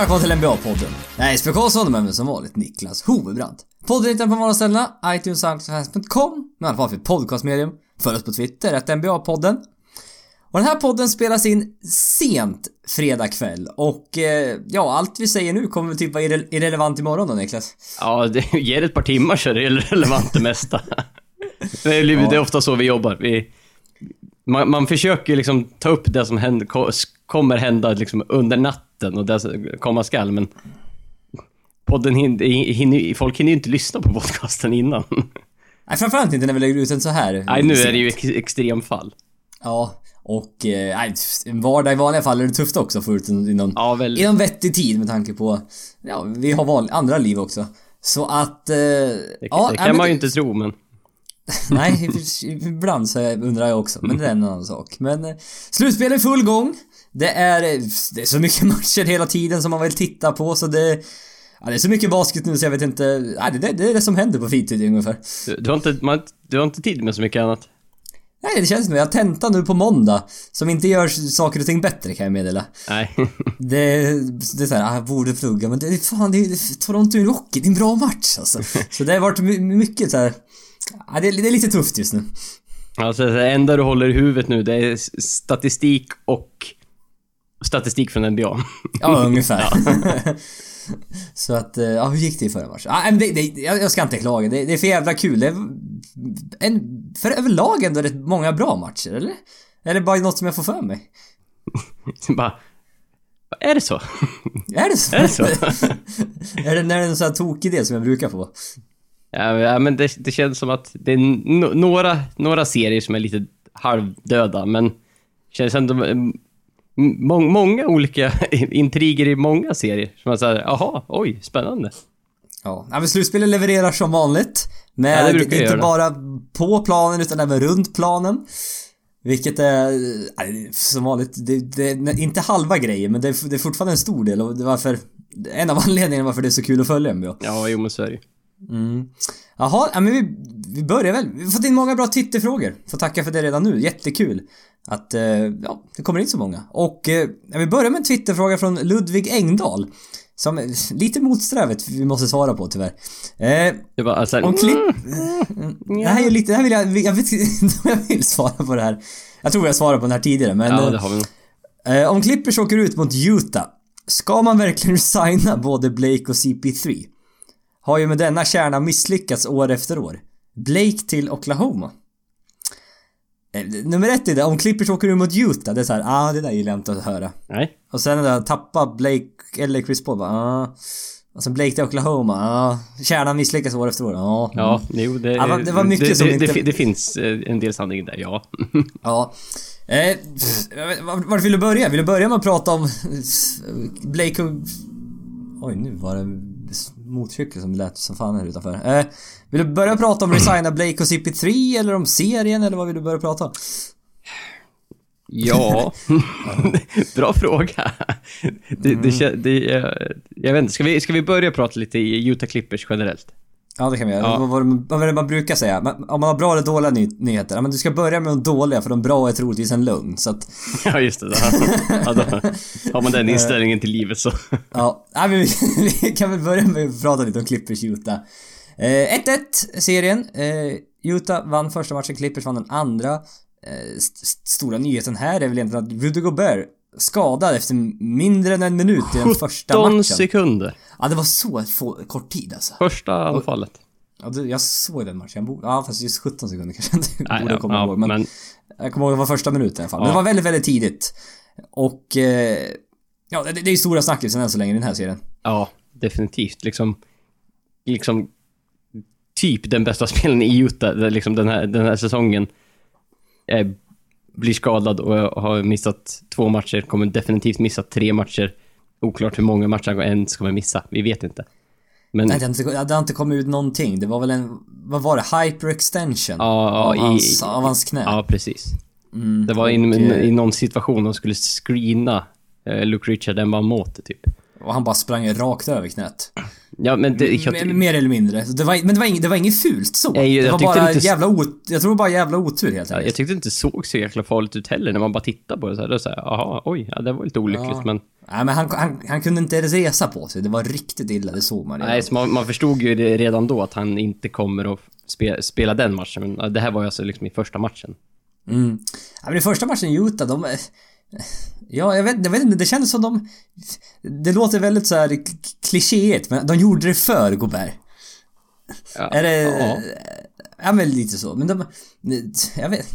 Välkomna till NBA-podden. Jag är Jesper Karlsson och med mig som vanligt Niklas Hovebrant. Podden hittar på vardagsställena, iTunes, Soundcloud.com, med alla fall för podcastmedium. Följ oss på Twitter, att NBA-podden. Och den här podden spelas in sent fredag kväll och eh, ja, allt vi säger nu kommer typ vara irre irrelevant imorgon då Niklas. Ja, det ger ett par timmar så är det relevant det mesta. Det är, det är ofta så vi jobbar. Vi, man, man försöker liksom ta upp det som händer, kommer hända liksom under natten och det som komma skall, men podden hinner, hinner, folk hinner ju inte lyssna på podcasten innan. Nej, framförallt inte när vi lägger ut den så här. Nej, nu är det ju ex extremfall. Ja, och eh, en vardag i vanliga fall är det tufft också ut den inom, ja, väl... inom vettig tid med tanke på, ja, vi har vanliga, andra liv också. Så att... Eh, det, ja, det kan nej, man ju inte tro men... nej, ibland så undrar jag också, men det är en annan sak. Men eh, slutspel är full gång. Det är, det är så mycket matcher hela tiden som man vill titta på så det... Ja, det är så mycket basket nu så jag vet inte... Ja, det, det är det som händer på fritid ungefär. Du, du, har inte, man, du har inte tid med så mycket annat? Nej, det känns som jag har tenta nu på måndag som inte gör saker och ting bättre kan jag meddela. Nej. det, det är såhär, ah, jag borde plugga men det är fan, det är Toronto Rocket, det är en bra match alltså. så det har varit mycket så här. Ja, det, är, det är lite tufft just nu. Alltså det enda du håller i huvudet nu det är statistik och statistik från NBA. ja, ungefär. Så att, eh, ja hur gick det i förra matchen? Ah, det, det, jag ska inte klaga, det, det är för jävla kul. Det är en, för överlag ändå rätt många bra matcher, eller? Eller bara något som jag får för mig? bara... Är det så? Är det så? Är det så? är det när det är en sån här tokig idé som jag brukar få? Ja, men det, det känns som att det är några, några serier som är lite halvdöda, men känns ändå må många olika intriger i många serier. Som man säger, jaha, oj, spännande. Ja, men slutspelet levererar som vanligt. Men ja, inte göra. bara på planen utan även runt planen. Vilket är, som vanligt, det, det, är inte halva grejen men det är, det är fortfarande en stor del och det varför En av anledningarna varför det är så kul att följa NBA. Ja, jo men så är det Mm. Jaha, ja, men vi, vi börjar väl. Vi har fått in många bra Twitterfrågor. Får tacka för det redan nu. Jättekul att, eh, ja, det kommer in så många. Och eh, jag vill börja med en Twitterfråga från Ludvig Engdahl. Som lite motsträvigt vi måste svara på tyvärr. Eh, det var alltså... Om klipp... Mm, det här är lite, det här vill jag, jag vet inte om jag vill svara på det här. Jag tror jag svarade på den här tidigare men... Ja, det har vi eh, Om Clippers åker ut mot Utah, ska man verkligen signa både Blake och CP3? Har ju med denna kärna misslyckats år efter år. Blake till Oklahoma. Eh, nummer ett är det, om Clippers åker ut mot Utah, det är såhär, ah det där gillar jag inte att höra. Nej. Och sen är det tappa Blake eller Chris Paul, bara, ah. Och sen Blake till Oklahoma. Ah. Kärnan misslyckas år efter år, ja. Ja, jo det... Ja, det var mycket det, som det, inte... Det, det finns eh, en del sanning där, ja. ja. Eh, var vill du börja? Vill du börja med att prata om Blake och... Oj, nu var det motorcykel som lät som fan här utanför. Eh, vill du börja prata om Resigna Blake och CP3 eller om serien eller vad vill du börja prata om? Ja, bra fråga. Det, det, det, jag vet inte, ska vi, ska vi börja prata lite i Utah Clippers generellt? Ja det kan vi göra. Ja. Vad, vad det man brukar säga? Om man har bra eller dåliga ny nyheter? Ja, men du ska börja med de dåliga för de bra är troligtvis en lögn så att... Ja just det. Ja, då har man den inställningen till livet så. Ja, ja vi, vi, kan väl börja med att prata lite om Clippers Utah. 1-1 eh, serien. Eh, Utah vann första matchen, Clippers vann den andra. Eh, st stora nyheten här är väl egentligen att Rudy Gobert skadad efter mindre än en minut i den första matchen. 17 sekunder. Ja, det var så få, kort tid alltså. Första anfallet. Ja, jag såg den matchen. Jag borde, ja, fast just 17 sekunder kanske inte borde komma ja, ihåg. Men, men, jag kommer ihåg att det var första minuten i alla fall. Ja. Men det var väldigt, väldigt tidigt. Och... Eh, ja, det, det är ju stora snackisen än så länge i den här serien. Ja, definitivt. Liksom... Liksom... Typ den bästa spelen i Utah, liksom den här, den här säsongen. Eh, blir skadad och har missat två matcher, kommer definitivt missa tre matcher. Oklart hur många matcher han ens kommer missa. Vi vet inte. Men... Nej, det har, inte, det har inte kommit ut någonting. Det var väl en... Vad var det? Hyperextension? Ja, av, i, hans, av hans knä? Ja, precis. Mm, det var och, in, i någon situation de skulle screena eh, Luke Richard än vad måte, typ. Och han bara sprang rakt över knät. Ja, men det... Jag, mer eller mindre. Det var, men det var, inget, det var inget fult så. Nej, det var bara inte... jävla ot, Jag tror bara jävla otur helt enkelt. Ja, jag tyckte det inte såg så jäkla farligt ut heller när man bara tittade på det så här. Då så här, aha, oj, ja, det var lite olyckligt ja. men... Nej men han, han, han kunde inte resa på sig. Det var riktigt illa, det såg man redan. Nej, så man, man förstod ju redan då att han inte kommer att spe, spela den matchen. Men det här var ju alltså liksom i första matchen. Mm. Ja, men i första matchen i Utah, de... Ja, jag vet, jag vet inte, det kändes som de... Det låter väldigt så här klichéigt, men de gjorde det för Gobert. Ja, Är det... ja. Ja, men lite så. Men de... Jag vet...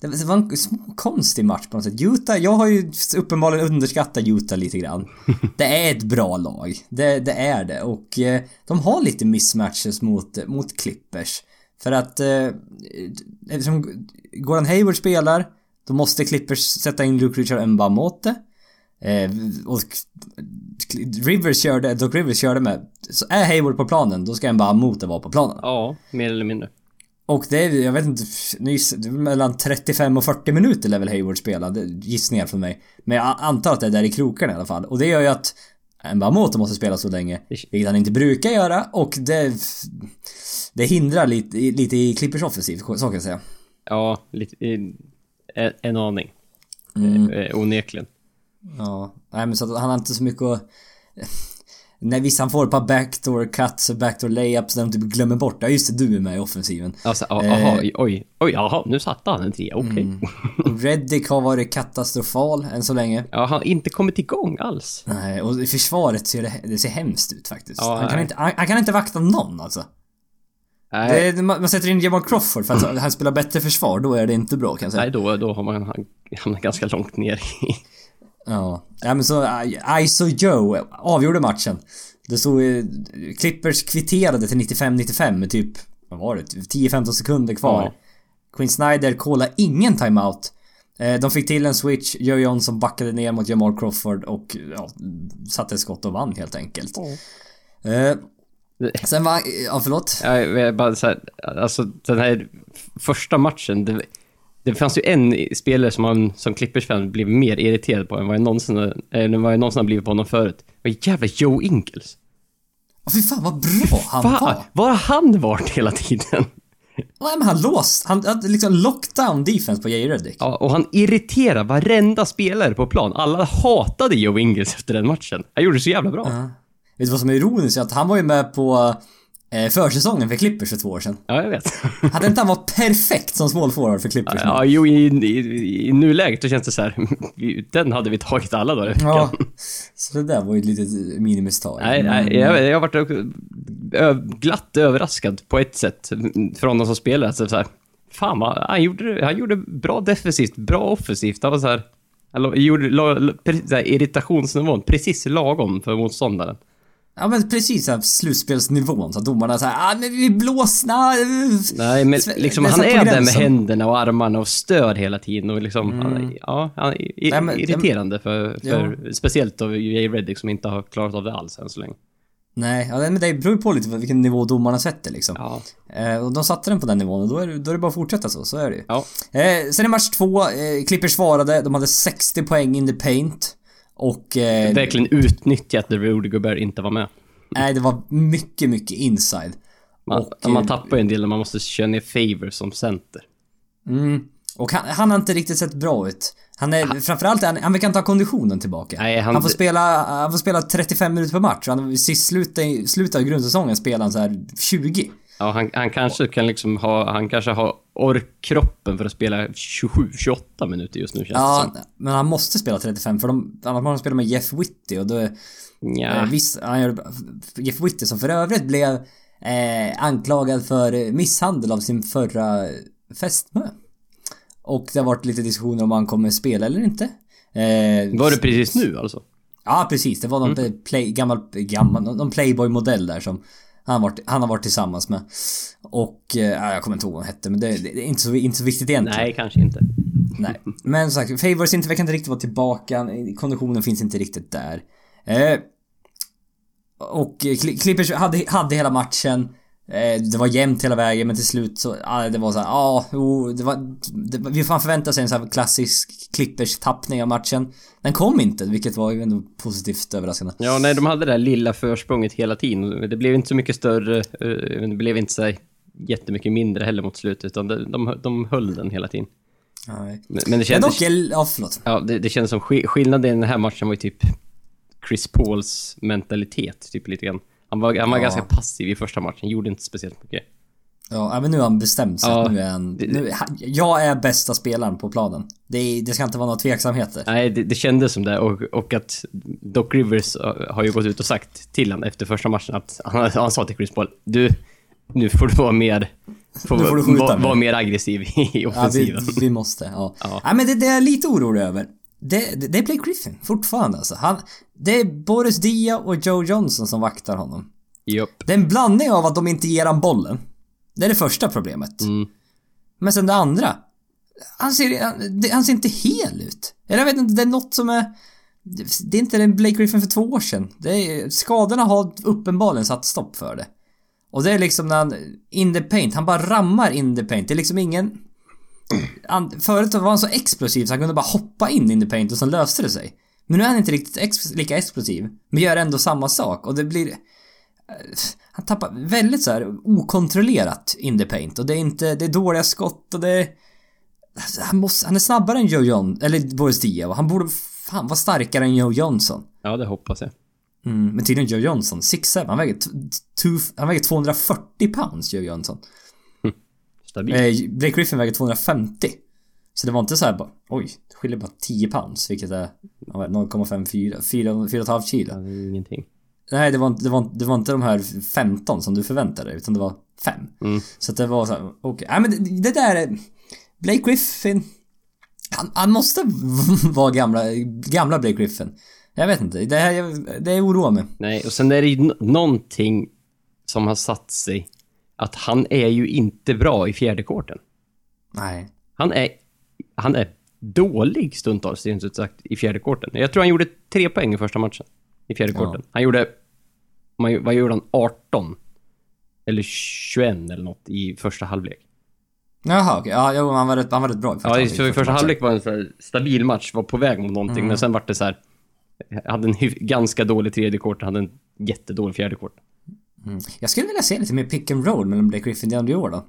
Det var en konstig match på något sätt. Utah, jag har ju uppenbarligen underskattat Utah lite grann. Det är ett bra lag. Det, det är det. Och eh, de har lite mismatches mot, mot Clippers. För att eh, eftersom Gordon Hayward spelar, då måste Clippers sätta in Luke Richard Mbamote. Eh, och Rivers körde, Doc Rivers körde med, så är Hayward på planen, då ska Mbamote vara på planen. ja, mer eller mindre. Och det är, jag vet inte, nyss, mellan 35 och 40 minuter lär väl Hayward spela, gissningar från mig. Men jag antar att det är där i krokarna i alla fall. Och det gör ju att Mbamoto måste spela så länge, vilket han inte brukar göra och det... Det hindrar lite, lite i Clippers offensiv, så kan jag säga. Ja, lite, en, en aning. Mm. Eh, onekligen. Ja, nej men så att han har inte så mycket att... Nej visst, han får ett par backdoor cuts och backdoor layups där de typ glömmer bort. Ja just det, du är med i offensiven. Alltså, Eh. aha, oj, oj, jaha, nu satte han en trea, okej. Mm. Och Reddick har varit katastrofal än så länge. Ja, han har inte kommit igång alls. Nej, och i försvaret ser det, det ser hemskt ut faktiskt. Ja, han, kan nej. inte, han, han kan inte vakta någon alltså. Det, man, sätter in Jamal Crawford för att han spelar bättre försvar, då är det inte bra kan jag säga. nej då, då har man hamnat ganska långt ner i... Ja. ja men så Iso Joe avgjorde matchen. Det stod Clippers kvitterade till 95-95 med typ, vad var det? 10-15 sekunder kvar. Ja. Quinn Snyder kollade ingen timeout. Eh, De fick till en switch, Joe Johnson backade ner mot Jamal Crawford och ja, satte skott och vann helt enkelt. Eh, sen var... Ja, förlåt? Ja, jag bara så här, alltså den här första matchen, det, det fanns ju en spelare som man som Clippers-fan blev mer irriterad på än vad jag någonsin, eller vad jag någonsin har blivit på honom förut. Det var jävla Joe Ingles. Åh, fy fan vad bra han Fan, var! var har han varit hela tiden? Nej, men han låst, han hade liksom lockdown defense på J. Reddick. Ja, och han irriterar varenda spelare på plan. Alla hatade Joe Ingles efter den matchen. Han gjorde det så jävla bra. Vet du vad som är ironiskt? Att han var ju med på eh, försäsongen för Clippers för två år sedan. Ja, jag vet. Hade inte han varit perfekt som small forward för Clippers? Ja, jo, i, i, i nuläget då känns det så här. Den hade vi tagit alla dagar i veckan. Ja. Så det där var ju ett litet minimisstag. Nej, nej jag, jag har varit glatt överraskad på ett sätt från de som spelar. Alltså, så här, fan vad, han gjorde, han gjorde bra defensivt, bra offensivt. Han var så här, han gjorde la, la, så irritationsnivån precis lagom för motståndaren. Ja men precis såhär slutspelsnivån så domarna såhär ah men vi blåsna... Nej, men liksom, han är där med händerna och armarna och stör hela tiden och liksom, han, ja, han i, Nej, men- irriterande för, för speciellt då Jay Reddick som inte har klarat av det alls än så länge. Nej, ja, men det beror ju på lite vilken nivå domarna sätter liksom. Ja. Eh, och de satte den på den nivån och då är, det, då är det bara att fortsätta så, så är det ju. Ja. Eh, sen i match två, eh, Clippers svarade, de hade 60 poäng in the paint. Och... Eh, Verkligen utnyttjat att Rudy Gobert inte var med. Nej, det var mycket, mycket inside. Man, Och, man eh, tappar ju en del när man måste köra ner Favor som center. Mm. Och han, han har inte riktigt sett bra ut. Han är, framförallt, han, han verkar inte ha konditionen tillbaka. Nej, han- får spela, han får spela 35 minuter per match. Han, sist slutet, slutet av grundsäsongen spelade han så här 20. Ja, han, han kanske kan liksom ha, han kanske har orkkroppen för att spela 27-28 minuter just nu känns det Ja, som. men han måste spela 35 för de, annars måste han spela med Jeff Whitty och då är... Ja. Eh, visst, han gör, Jeff Whitty som för övrigt blev eh, anklagad för misshandel av sin förra fästmö. Och det har varit lite diskussioner om han kommer spela eller inte. Eh, Var det precis nu alltså? Ja precis, det var någon Mm. play, gammal, gammal, någon playboy-modell där som han, varit, han har varit tillsammans med. Och, eh, ja, jag kommer inte ihåg vad han hette men det, det är inte så, inte så viktigt egentligen. Nej, kanske inte. Nej. Men som sagt, Favors inte, verkar inte riktigt vara tillbaka. Konditionen finns inte riktigt där. Eh, och eh, Cl- Clippers hade, hade hela matchen. Eh, det var jämnt hela vägen men till slut så, ja det var så här, ja, jo, det var, det, vi fan förvänta sig en sån här klassisk Clippers tappning av matchen. Den kom inte, vilket var ju ändå positivt överraskande. Ja, nej, de hade det där lilla försprånget hela tiden. Det blev inte så mycket större, eh, men det blev inte så här jättemycket mindre heller mot slutet, utan de, de, de höll den hela tiden. Nej. Men, men det Men kändes... dock, el- ja förlåt. Ja, det, det kändes som sk- skillnaden i den här matchen var ju typ Chris Pauls mentalitet, typ lite grann. Han var, han var Ja. ganska passiv i första matchen, gjorde inte speciellt mycket. Ja, men nu har han bestämt sig. Ja, nu är han, nu, jag är bästa spelaren på planen. Det, det ska inte vara några tveksamheter. Nej, det, det kändes som det och, och att Doc Rivers har ju gått ut och sagt till honom efter första matchen att han, han sa till Chris Paul, du, nu får du vara mer, får, Nu får du skjuta vara, mer." aggressiv i Ja, vi, offensiven. vi måste. Ja. Ja. ja. men det, det är jag lite orolig över. Det, det, det är Blake Griffin fortfarande alltså. Han, det är Boris Dia och Joe Johnson som vaktar honom. Japp. Det är en blandning av att de inte ger han bollen. Det är det första problemet. Mm. Men sen det andra. Han ser, han, han ser inte hel ut. Eller jag vet inte, det är något som är... Det är inte den Blake Griffin för två år sedan. Det är, skadorna har uppenbarligen satt stopp för det. Och det är liksom när han... In the paint. Han bara rammar in the paint. Det är liksom ingen... Han, förut var han så explosiv så han kunde bara hoppa in in the paint och sen löste det sig. Men nu är han inte riktigt ex, lika explosiv. Men gör ändå samma sak och det blir... Han tappar väldigt så här okontrollerat in the paint och det är inte, det är dåliga skott och det. Alltså, Han, måste, han är snabbare än Joe John, eller Boris Dia och han borde fan vara starkare än Joe Johnson. Ja, det hoppas jag. Mm, men tydligen Joe Johnson, 6'7, han väger, han väger 240 pounds Joe Johnson. Stabil. Eh, Blake Griffin väger 250. Så det var inte så här bara, oj, det skiljer bara 10 pounds, vilket är ja, vad är det, 0,54, 4,5 kilo. Ja, det är ingenting. Nej, det var, inte- det, var, det var inte de här 15 som du förväntade dig, utan det var 5. Mm. Så att det var så här, okej. Nej men det, det där är... Blake Griffin... Han, han måste vara gamla, gamla Blake Griffin. Jag vet inte, det här, det oroar mig. Nej, och sen är det ju någonting som har satt sig. Att han är ju inte bra i fjärde korten. Nej. Han är, han är dålig stundtals, rent ut sagt, i fjärde korten. Jag tror han gjorde tre poäng i första matchen. I fjärde Ja. korten. Han gjorde... man- Vad gjorde han? 18? Eller 21 eller något i första halvlek. Jaha, okej. Ja, jo, han var rätt, han var rätt bra i första Ja, halvlek, för, i första halvlek var en så stabil match, var på väg mot någonting, Mm. men sen var det så här. Hade en ganska dålig tredje kort, hade en jättedålig fjärde kort. Jag skulle vilja se lite mer pick and roll mellan Blake Griffin och DeAndre Jordan.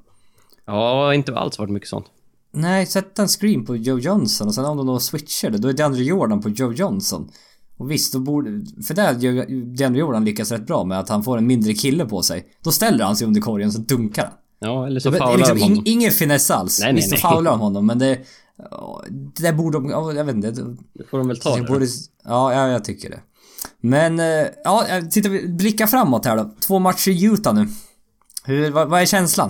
Ja, inte alls varit mycket sånt. Nej, sätta en screen på Joe Johnson och sen om de då switchar det, då är DeAndre Jordan på Joe Johnson. Och visst, då borde... För där gör DeAndre Jordan lyckas rätt bra med att han får en mindre kille på sig. Då ställer han sig under korgen och så dunkar han. Ja, eller så Det faular liksom honom. ing, ingen finess alls. Nej, nej, Visst, då nej. faular de honom men det... Det borde de... ja, Jag vet inte. Det, Det får de väl ta det det. borde, ja, ja, jag tycker det. Men, eh, ja, jag tittar vi, blicka framåt här då. Två matcher i Utah nu. Hur, vad, vad är känslan?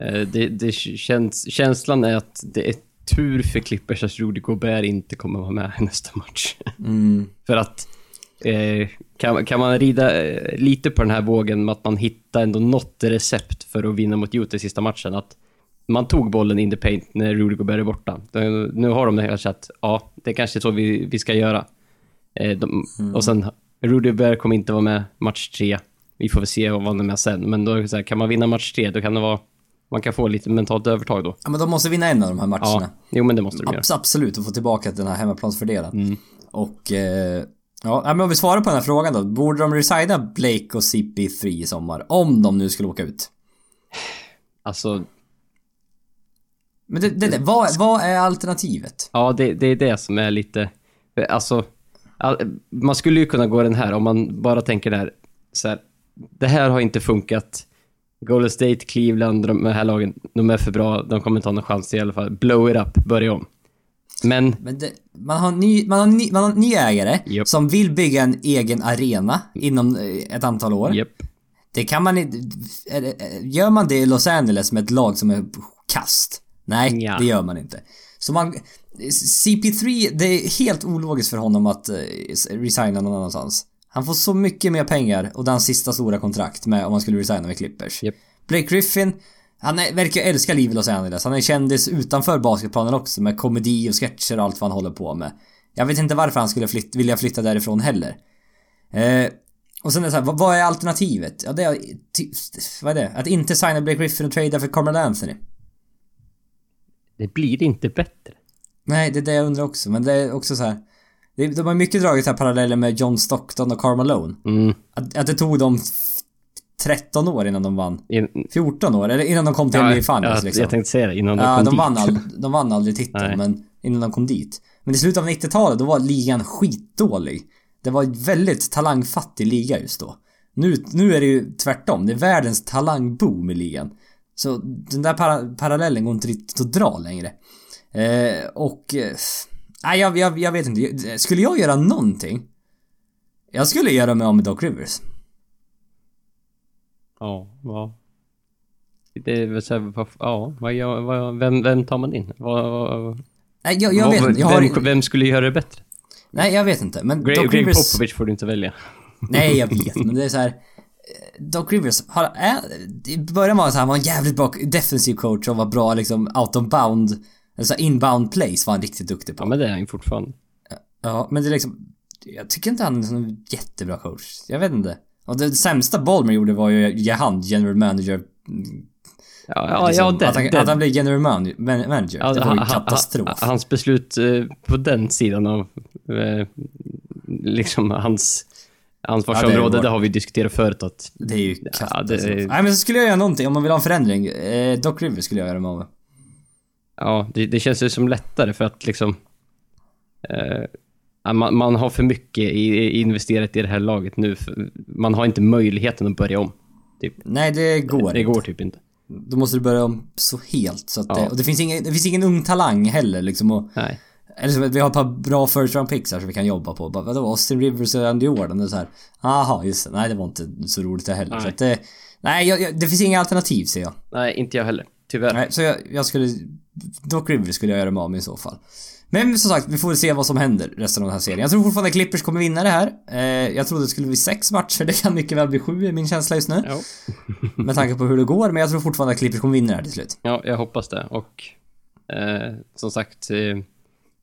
Eh, Det, det känns, känslan är att det är tur för Clippers att Rudy Gobert inte kommer vara med i nästa match. Mm. för att eh, kan, kan man rida eh, lite på den här vågen med att man hittar ändå något recept för att vinna mot Utah i sista matchen. Att man tog bollen in the paint när Rudy Gobert är borta. Nu- har de det kanske att, ja, det är kanske är så vi, vi ska göra. Eh, de, Och sen, Rudy Gobert kommer inte vara med match tre. Vi får väl se vad han är med sen. Men då så här, kan man vinna match tre, då kan det vara... Man kan få lite mentalt övertag då. Ja, men de måste vinna en av de här matcherna. Ja, jo men det måste de göra. Abs- absolut, och få tillbaka den här hemmaplansfördelen. Mm. Och... Eh, ja, men om vi svarar på den här frågan då. Borde de resigna Blake och CP3 i sommar? Om de nu skulle åka ut? Alltså, Men det, det, det vad, vad är alternativet? ja det, det är det som är lite... Alltså, all- man skulle ju kunna gå den här om man bara tänker där så här. Det här har inte funkat. Golden State, Cleveland, de här lagen, de är för bra. De kommer inte ha någon chans i alla fall. Blow it up, börja om. Men, Men det, man, har ny, man, har ny, man har ny ägare Japp. som vill bygga en egen arena inom eh, ett antal år. japp. Det kan man inte... Gör man det i Los Angeles med ett lag som är kast? Nej, Ja. det gör man inte. Så man... CP3, det är helt ologiskt för honom att eh, resigna någon annanstans. Han får så mycket mer pengar och det är hans sista stora kontrakt med om han skulle resigna med Clippers. Japp. Blake Griffin, han är, verkar älska livet i Los Angeles. Han är kändis utanför basketplanen också med komedi och sketcher och allt vad han håller på med. Jag vet inte varför han skulle flyt, vilja flytta därifrån heller. Eh, och sen är det så här, vad, vad är alternativet? Ja, det är... Vad är det? Att inte signa Blake Griffin och trada för Carmelo Anthony. Det blir inte bättre. Nej, det är det jag undrar också. Men det är också så här. De har mycket dragit så här paralleller med John Stockton och Karl Malone. Mm. Att, att det tog dem f- 13 år innan de vann. In, 14 år, eller innan de kom till NBA Finals jag, liksom. jag tänkte säga det innan de Ja, kom de dit. vann, ald- de vann aldrig titeln, Nej. men innan de kom dit. Men i slutet av 90-talet, då var ligan skitdålig. Det var en väldigt talangfattig liga just då. Nu, nu är det ju tvärtom. Det är världens talangboom i ligan. Så den där para parallellen går inte riktigt att dra längre. Eh, och... Eh, nej, jag, jag, jag vet inte. Skulle jag göra någonting? Jag skulle göra mig av med Doc Rivers. Ja, ja. Det är väl så här, vad, ja, vad, gör- vad, vem, vem tar man in? Vad, vad, Nej, jag, jag vet inte. Jag har, vem, vem skulle göra det bättre? nej, jag vet inte. Men Greg, Doc Greg Rivers... Popovich får du inte välja. Nej, jag vet, men det är så här. Doc Rivers har, är, i början var han så här, han var en jävligt bra defensiv coach och var bra liksom out of bound, alltså inbound plays var han riktigt duktig på. Ja, men det är han ju fortfarande. Ja, men det är liksom, jag tycker inte han är en jättebra coach. Jag vet inte. Och det sämsta Ballmer gjorde var ju ge han general manager. Ja, ja, liksom, ja det, att, han, det, att han blev general man, man, manager. ja, det var ju katastrof. han- Hans beslut eh, på den sidan av eh, liksom hans ansvarsområde, var- det har vi diskuterat förut att det är ju Ja, katastrof. det är- Nej men så skulle jag göra någonting, om man vill ha en förändring. Eh, Doc Rivers skulle jag göra med. Ja, det, det känns ju som lättare för att liksom... Eh, ja, man, man har för mycket i, investerat i det här laget nu. För, man har inte möjligheten att börja om. Typ. Nej, det går Det inte. går typ inte. Då måste du börja om så helt så att Ja. det, och det finns ingen, det finns ingen ung talang heller liksom och, Nej. Eller vi har ett par bra first round picks här som vi kan jobba på. Bara, vadå, Austin Rivers och Andy Jordan och så här. Aha, just det. Nej, det var inte så roligt det heller. Nej. Så att det, nej, jag, jag, det finns inga alternativ ser jag. Nej, inte jag heller. Tyvärr. Nej, så jag, jag skulle, Doc Rivers skulle jag göra mig av med i så fall. Men som sagt, vi får se vad som händer resten av den här serien. Jag tror fortfarande Clippers kommer vinna det här. Eh, jag trodde det skulle bli sex matcher, det kan mycket väl bli sju är min känsla just nu. Ja. Med tanke på hur det går, men jag tror fortfarande att Clippers kommer vinna det här till slut. ja, jag hoppas det. Och eh, som sagt, eh,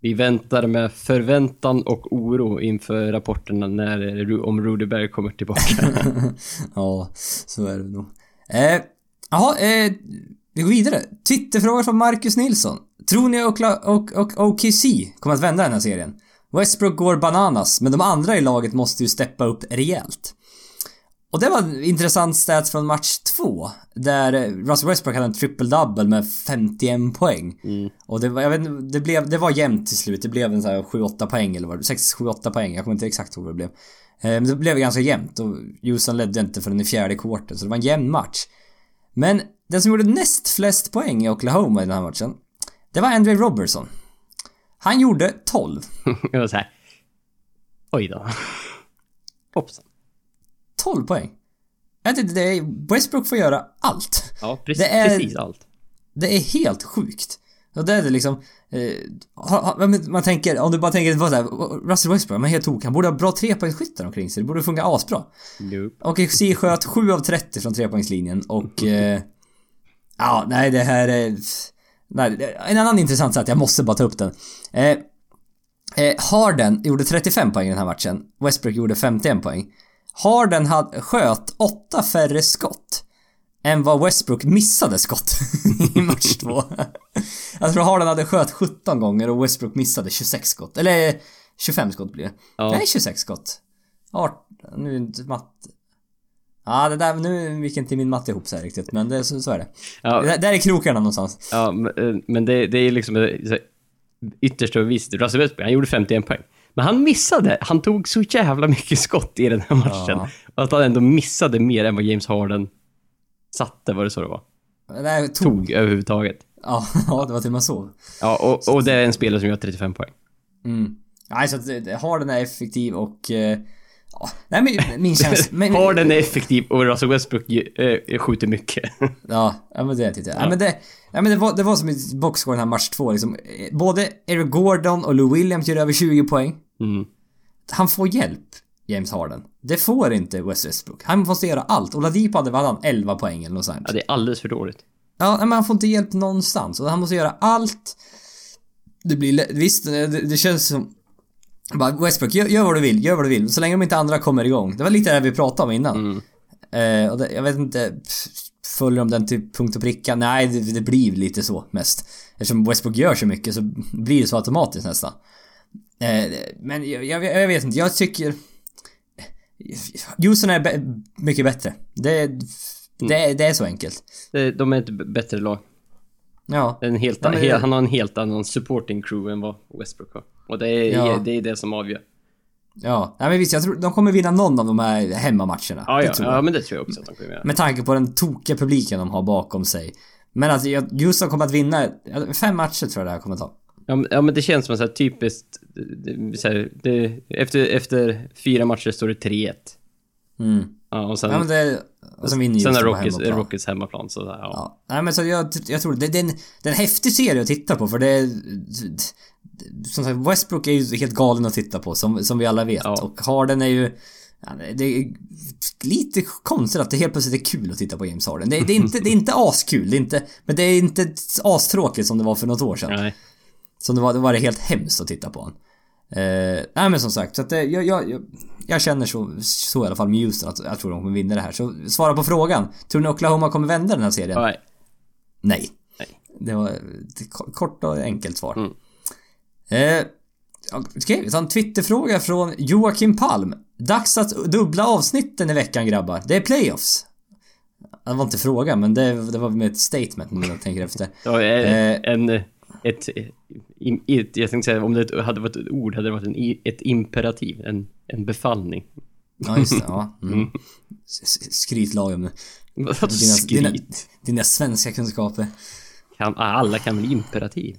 vi väntar med förväntan och oro inför rapporterna när, om Rudy Berg kommer tillbaka. ja, så är det nog. Eh, Jaha, eh, vi går vidare. Twitterfråga från Marcus Nilsson. Tror ni Okla- och, och OKC kommer att vända den här serien? Westbrook går bananas, men de andra i laget måste ju steppa upp rejält. Och det var en intressant stats från match 2. Där Russell Westbrook hade en triple-double med 51 poäng. Och det var, jag vet inte, det blev, det var jämnt till slut. Det blev en så här 7-8 poäng eller vad det 6-7-8 poäng. Jag kommer inte exakt ihåg vad det blev. Eh, Men det blev ganska jämnt och Houston ledde inte förrän i fjärde kvarten, så det var en jämn match. Men den som gjorde näst flest poäng i Oklahoma i den här matchen, det var Andre Robertson. Han gjorde 12. jag var såhär... Oj då. Hoppsan. 12 poäng. Jag inte, det är, Westbrook får göra allt. Ja, precis, är- precis allt. Det är helt sjukt. Och det är det liksom... Eh, man tänker, om du bara tänker vad så här, Russell Westbrook, men helt tok. Han borde ha bra trepoängsskyttar omkring sig. Det borde funka asbra. Nope. Och XC sköt 7 av 30 från trepoängslinjen och... Eh, ja, nej det här är... Nej, en annan intressant sak, jag måste bara ta upp den. Eh, eh, Harden gjorde 35 poäng i den här matchen. Westbrook gjorde 51 poäng. Harden hade, sköt 8 färre skott än vad Westbrook missade skott i match 2. Jag tror Harden hade sköt 17 gånger och Westbrook missade 26 skott. Eller 25 skott blir det. Ja. Nej, 26 skott. 18, nu är inte matte... Ja, det där, nu gick inte min matte ihop så här riktigt, men det, så, så är det. Ja. Där, där är krokarna någonstans. Ja, men, eh, men det, det är liksom eh, yttersta beviset. Russell Westbrook, han gjorde 51 poäng. Men han missade. Han tog så jävla mycket skott i den här matchen. Ja. Att han ändå missade mer än vad James Harden satte, var det så det var? Där tog... Tog överhuvudtaget. Ja, ja, det var till och med så. Ja, och, och det är en spelare som gör 35 poäng. Mm. Nej, så att det- Harden är effektiv och... Eh, ja, nej men min känsla... Men, Harden är effektiv och Russell Westbrook äh, skjuter mycket. Ja, ja men det tyckte jag. Ja. men det, ja, men det, var, det var som i boxscore den här match två liksom. Eh, Både Eric Gordon och Lou Williams gör över 20 poäng. Mm. Han får hjälp, James Harden. Det får inte West Westbrook. Han måste göra allt. Och Ladipo hade, han? 11 poäng eller något sånt. Ja, det är alldeles för dåligt. Ja, men han får inte hjälp någonstans. Och han måste göra allt. Det blir Visst, det, det känns som... Bara, Westbrook, gör, gör vad du vill, gör vad du vill. Så länge de inte andra kommer igång. Det var lite det vi pratade om innan. Mm. Eh, och det, jag vet inte, följer de den till punkt och pricka? Nej, det, det blir lite så mest. Eftersom Westbrook gör så mycket så blir det så automatiskt nästan. Eh, men jag, jag, jag vet inte, jag tycker... Houston är mycket bättre. Det, det, det är så enkelt. De är ett bättre lag. Ja. En helt, Ja, men- han har en helt annan supporting crew än vad Westbrook har. Och det är, Ja. det är det som avgör. Ja, nej, men visst jag tror de kommer vinna någon av de här hemmamatcherna. Ja, ja, ja, men det tror jag också att de kommer göra. Med tanke på den tokiga publiken de har bakom sig. Men alltså, Djurgården kommer att vinna fem matcher tror jag det här kommer att ta. Ja, men, det känns som så här typiskt... det- Så här, det, efter, efter fyra matcher står det 3-1. Mm. Ja, och sen, Ja, men det, och sen vinner sen är Rockets, hemmaplan. Rockets hemmaplan. Så där, ja. Ja. Nej men så jag, jag tror det, det, är en, det är en häftig serie att titta på för det är... Som sagt, Westbrook är ju helt galen att titta på som, som vi alla vet. Ja. Och Harden är ju... Det är lite konstigt att det helt plötsligt är kul att titta på James Harden. Det, det, är, inte, det är inte askul, det är inte... Men det är inte astråkigt som det var för något år sedan. Nej. Som det var, det var det helt hemskt att titta på honom. Eh, nej men som sagt, så att det, jag, jag, jag, känner så, så i alla fall med Houston att jag tror de kommer vinna det här. Så svara på frågan. Tror ni Oklahoma kommer vända den här serien? Nej. Nej. Nej. Det var ett ko- kort och enkelt svar. Mm. Eh, Okej, vi tar en Twitterfråga från Joakim Palm. Dags att dubbla avsnitten i veckan grabbar. Det är playoffs. Det var inte fråga, men det, det var med ett statement nu när jag tänker efter. Ja, eh, Eh. en... Ett, ett, jag tänkte säga, om det hade varit ett ord hade det varit en, ett imperativ. En, en befallning. Ja, just det. Ja. Mm. S- Skryt lagom. Vadå Dina, dina, skryt? dina svenska kunskaper. Kan, alla kan väl imperativ?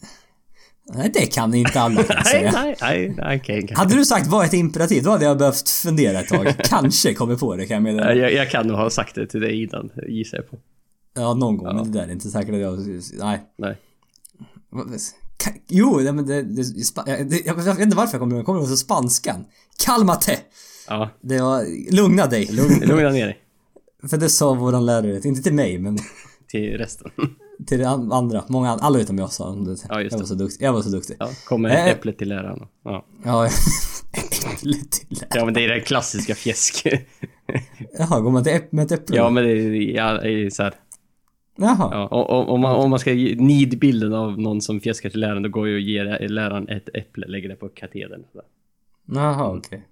Nej, det kan inte alla kan jag säga. nej, nej, nej, okej. okej. Hade du sagt vad ett imperativ, då hade jag behövt fundera ett tag. Kanske kommer på det kan jag meddela. Jag, jag kan nog ha sagt det till dig innan, gissar jag på. Ja, någon gång. Men det där är inte säkert att jag... Nej. Nej. Jo, det, det, det, jag vet inte varför jag kommer ihåg, jag kommer ihåg så spanskan. Calmate! Ja, Det var... Lugna dig. lugn, lugna ner dig. För det sa våran lärare, inte till mig men Till resten. till andra. Många an- alla utom jag sa det. Ja, just jag, var det. så duktig. jag var så duktig. Ja, kommer Eh. äpplet till läraren. Ja. Ja, äpple till ja, men det är det klassiska fjäsk. Jaha, går man till äpp- med ett äpple? ja, men det är, ja, det är så här. Jaha. Ja, och, och, om, man, om man ska ge nidbilden av någon som fjäskar till läraren, då går ju att ge läraren ett äpple, lägger det på katedern. Jaha, okej.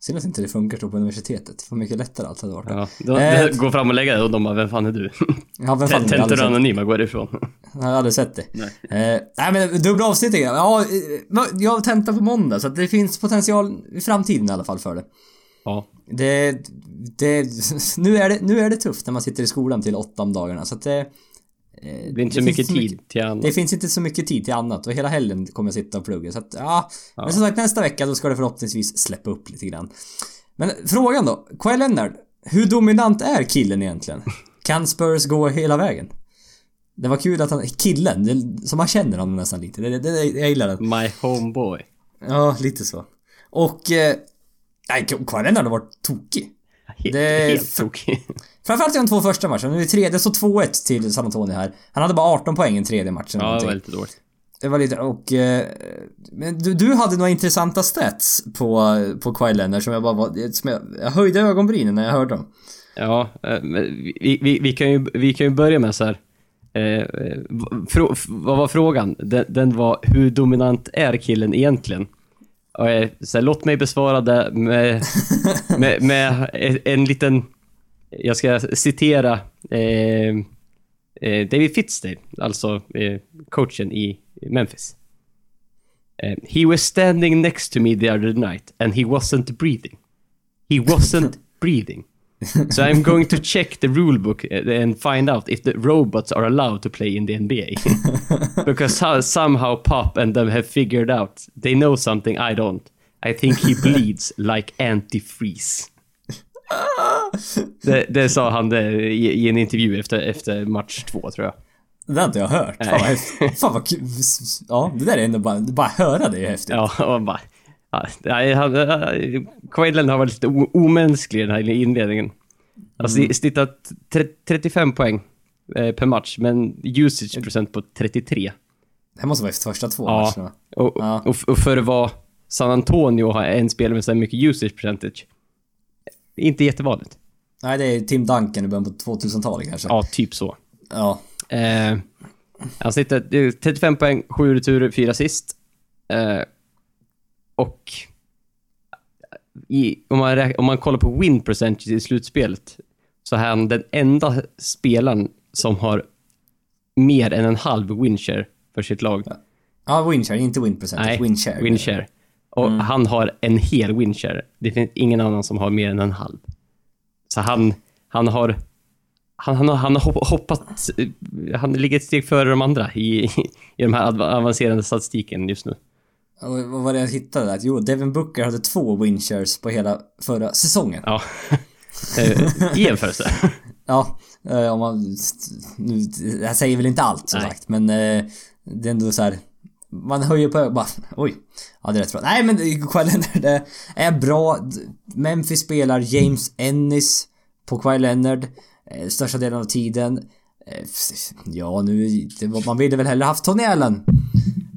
Synd att inte det funkar så på universitetet. För mycket lättare allt hade varit. Ja, då, Eh. gå fram och lägga det och de bara, vem fan är du? Ja, vem fan, aldrig sett, anonyma, gå ifrån. jag har aldrig sett det. Nej. Eh, nej men dubbla avsnitt Ja, eh, jag har tentat på måndag så att det finns potential i framtiden i alla fall för det. Ja. Det, det, nu är det, nu är det tufft när man sitter i skolan till åtta om dagarna så att det... Det blir inte så finns mycket tid till annat. Det finns inte så mycket tid till annat och hela helgen kommer jag sitta och plugga så att ja. Men som sagt nästa vecka då ska det förhoppningsvis släppa upp lite grann. Men frågan då. Kawhi Leonard. Hur dominant är killen egentligen? Kan Spurs gå hela vägen? Det var kul att han, killen, det, som man känner honom nästan lite. Det, det, det, jag gillar den. My homeboy. Ja, lite så. Och... Eh, nej, Leonard har varit tokig. Helt, Det helt tokig. Framförallt i de två första matcherna. Nu är det tredje, står 2-1 till San Antonio här. Han hade bara 18 poäng i tredje matchen. Ja, det var lite dåligt. Det var lite, och... Eh, men du, du hade några intressanta stats på, på Kawhi Leonard som jag bara var, som jag, jag höjde ögonbrynen när jag hörde dem. Ja, eh, men vi, vi, vi, kan ju, vi kan ju börja med så här. Eh, eh, frå, vad var frågan? Den, den var hur dominant är killen egentligen? Eh, så här, låt mig besvara det med, med, med en, en liten... Jag ska citera eh, eh, David Fitzdale, alltså eh, coachen i Memphis. Eh, he was standing next to me the other night and he wasn't breathing. He wasn't breathing. So I'm going to check the rule book uh, and find out if the robots are allowed to play in the NBA. because how, somehow Pop and them have figured out they know something I don't. I think he bleeds like antifreeze. Det, det sa han det i, i en intervju efter, efter match två, tror jag. Det har inte jag hört. Fan vad. Fan vad kul. Ja, det där är ändå bara, bara höra det är häftigt. Ja, och bara... Kawhi Leonard har varit lite omänsklig i den här inledningen. Alltså, Mm. snittat tre- 35 poäng eh, per match, men usage procent på 33. Det här måste vara första två Ja, matcherna. och, Ja. och, och för att vara San Antonio har en spelare med så här mycket usage percentage. Inte jättevanligt. Nej, det är Tim Duncan i början på 2000-talet kanske. Ja, typ så. Ja. Eh, han snittar det är 35 poäng, 7 returer, 4 assist. Eh, och i, om, man, om man kollar på win percentage i slutspelet så är han den enda spelaren som har mer än en halv winshare för sitt lag. Ja, winshare, inte win percentage. Nej, winshare. winshare. Och Mm. han har en hel winshare. Det finns ingen annan som har mer än en halv. Så han, han har... Han, han, har, han har hopp- hoppat... eh, Han ligger ett steg före de andra i, i de här avancerade statistiken just nu. Vad var det jag hittade? Att, jo, Devin Booker hade två winchers på hela förra säsongen. Ja. Eh, I jämförelse. Ja, eh, om man... Nu, det här säger väl inte allt som Nej. sagt, men eh, det är ändå så här. Man höjer på bara, oj. Ja, det är rätt bra. Nej, men Kawhi Leonard det är bra. Memphis spelar James Ennis på Kawhi Leonard eh, största delen av tiden. Eh, Ja, nu... Man ville väl hellre haft Tony Allen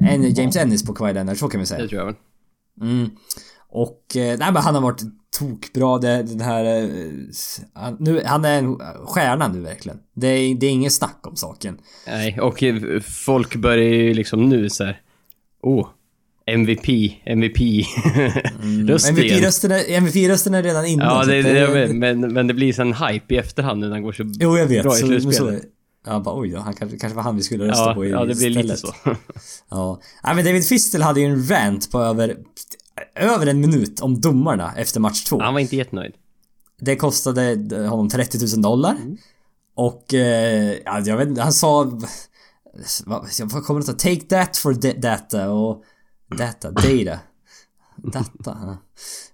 än James Ennis på Kawhi Leonard, så kan vi säga. Det tror jag väl. Mm. Och, eh, nej men han har varit tokbra det, den här... Eh, han, nu, han är en stjärna nu verkligen. Det är, det är ingen snack om saken. Nej, och eh, folk börjar ju liksom nu så här. Oh, MVP, MVP. Igen. MVP-rösten är, MVP-rösten är redan inne. Ja, det, det, vet, men, men det blir en hype i efterhand när han går så Jo, jag vet. bra i slutspelet. Ja, bara oj då, han kanske, kanske var han vi skulle rösta Ja, på i ja, det blir lite istället. så. Ja. Nej, men David Fistel hade ju en rant på över... Över en minut om domarna efter match två. Han var inte jättenöjd. Det kostade honom 30 000 dollar. Och, eh, ja, jag vet inte, han sa... Vad kommer det att Take that for da- data och... Data, data. Data.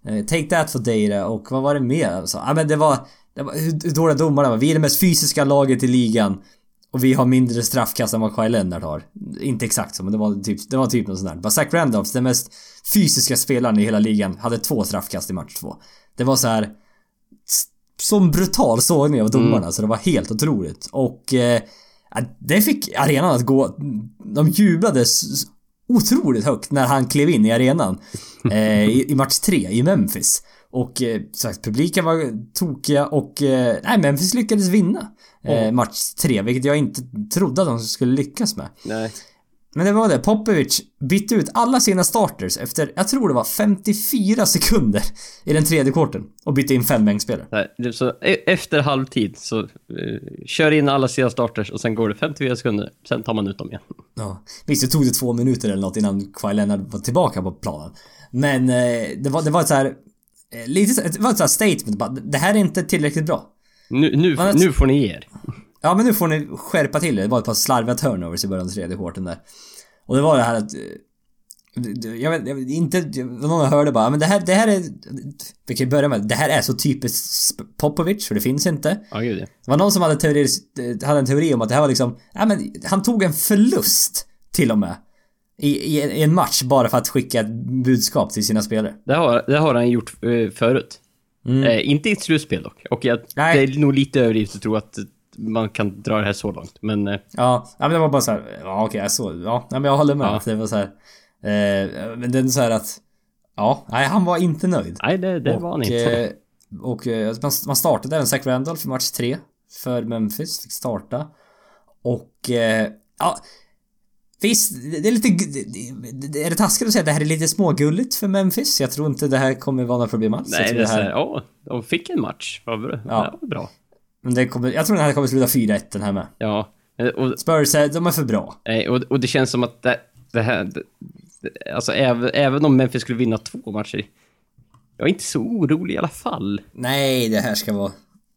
Eh, Take that for data och vad var det mer? Alltså, ja men det var... Det var hur dåliga domarna var. Vi är det mest fysiska laget i ligan. Och vi har mindre straffkast än vad Kawhi Leonard har. Inte exakt så, men det var typ, det var typ något sånt där. Bara Zach Randolph, den mest fysiska spelaren i hela ligan, hade två straffkast i match två. Det var så här som brutal sågning av domarna så det var helt otroligt. Och eh, det fick arenan att gå... De jublade otroligt högt när han klev in i arenan. Eh, i, I match tre i Memphis. Och eh, sagt, publiken var tokiga och... Eh, nej, Memphis lyckades vinna. Eh, match tre, vilket jag inte trodde att de skulle lyckas med. Nej. Men det var det, Popovic bytte ut alla sina starters efter, jag tror det var 54 sekunder i den tredje korten och bytte in fem bänkspelare. Nej, Så e- efter halvtid så eh, kör in alla sina starters och sen går det 54 sekunder. Sen tar man ut dem igen. Ja. Visst, det tog det två minuter eller något innan Kawhi Leonard var tillbaka på planen. Men eh, det var, det var så här... Eh, lite så, det var ett så här statement bara, det här är inte tillräckligt bra. Nu, nu, nu får ni ge er. Ja men nu får ni skärpa till er. Det var ett par slarviga turnovers i början av tredje korten där. Och det var det här att... eh, Jag vet, jag vet inte, någon hörde bara men det här, det här är... Vi kan ju börja med, det här är så typiskt Popovic för det finns inte. Ja, gud ja. Det var någon som hade, teori, hade en teori om att det här var liksom, ja men han tog en förlust till och med. I, i, en match bara för att skicka ett budskap till sina spelare. Det har, det har han gjort eh, förut. Eh, inte i ett slutspel dock. Och jag, Nej. det är nog lite överdrivet att tro att man kan dra det här så långt. Men eh, Ja, men det var bara så här, ja okej jag såg, ja men jag håller med. Ja. Det var så här, eh, men det är så här att, ja, nej han var inte nöjd. nej, det, det var han inte. eh, och eh, man, man startade även Zach Randolph i match tre för Memphis, fick starta. Och, ja. Visst, det det är lite... det- det- Är det taskigt att säga att det här är lite smågulligt för Memphis? Jag tror inte det här kommer vara några problem alls. Nej, det är här, ja, de fick en match. Vad bra. Ja. Ja. bra. men det kommer, jag tror den här kommer sluta 4-1 den här med. Ja. Eh, Och, Spurs, de är för bra. nej, och, och det känns som att det, det här... Det, det- alltså även, även om Memphis skulle vinna två matcher. Jag är inte så orolig i alla fall. Nej, det här ska vara...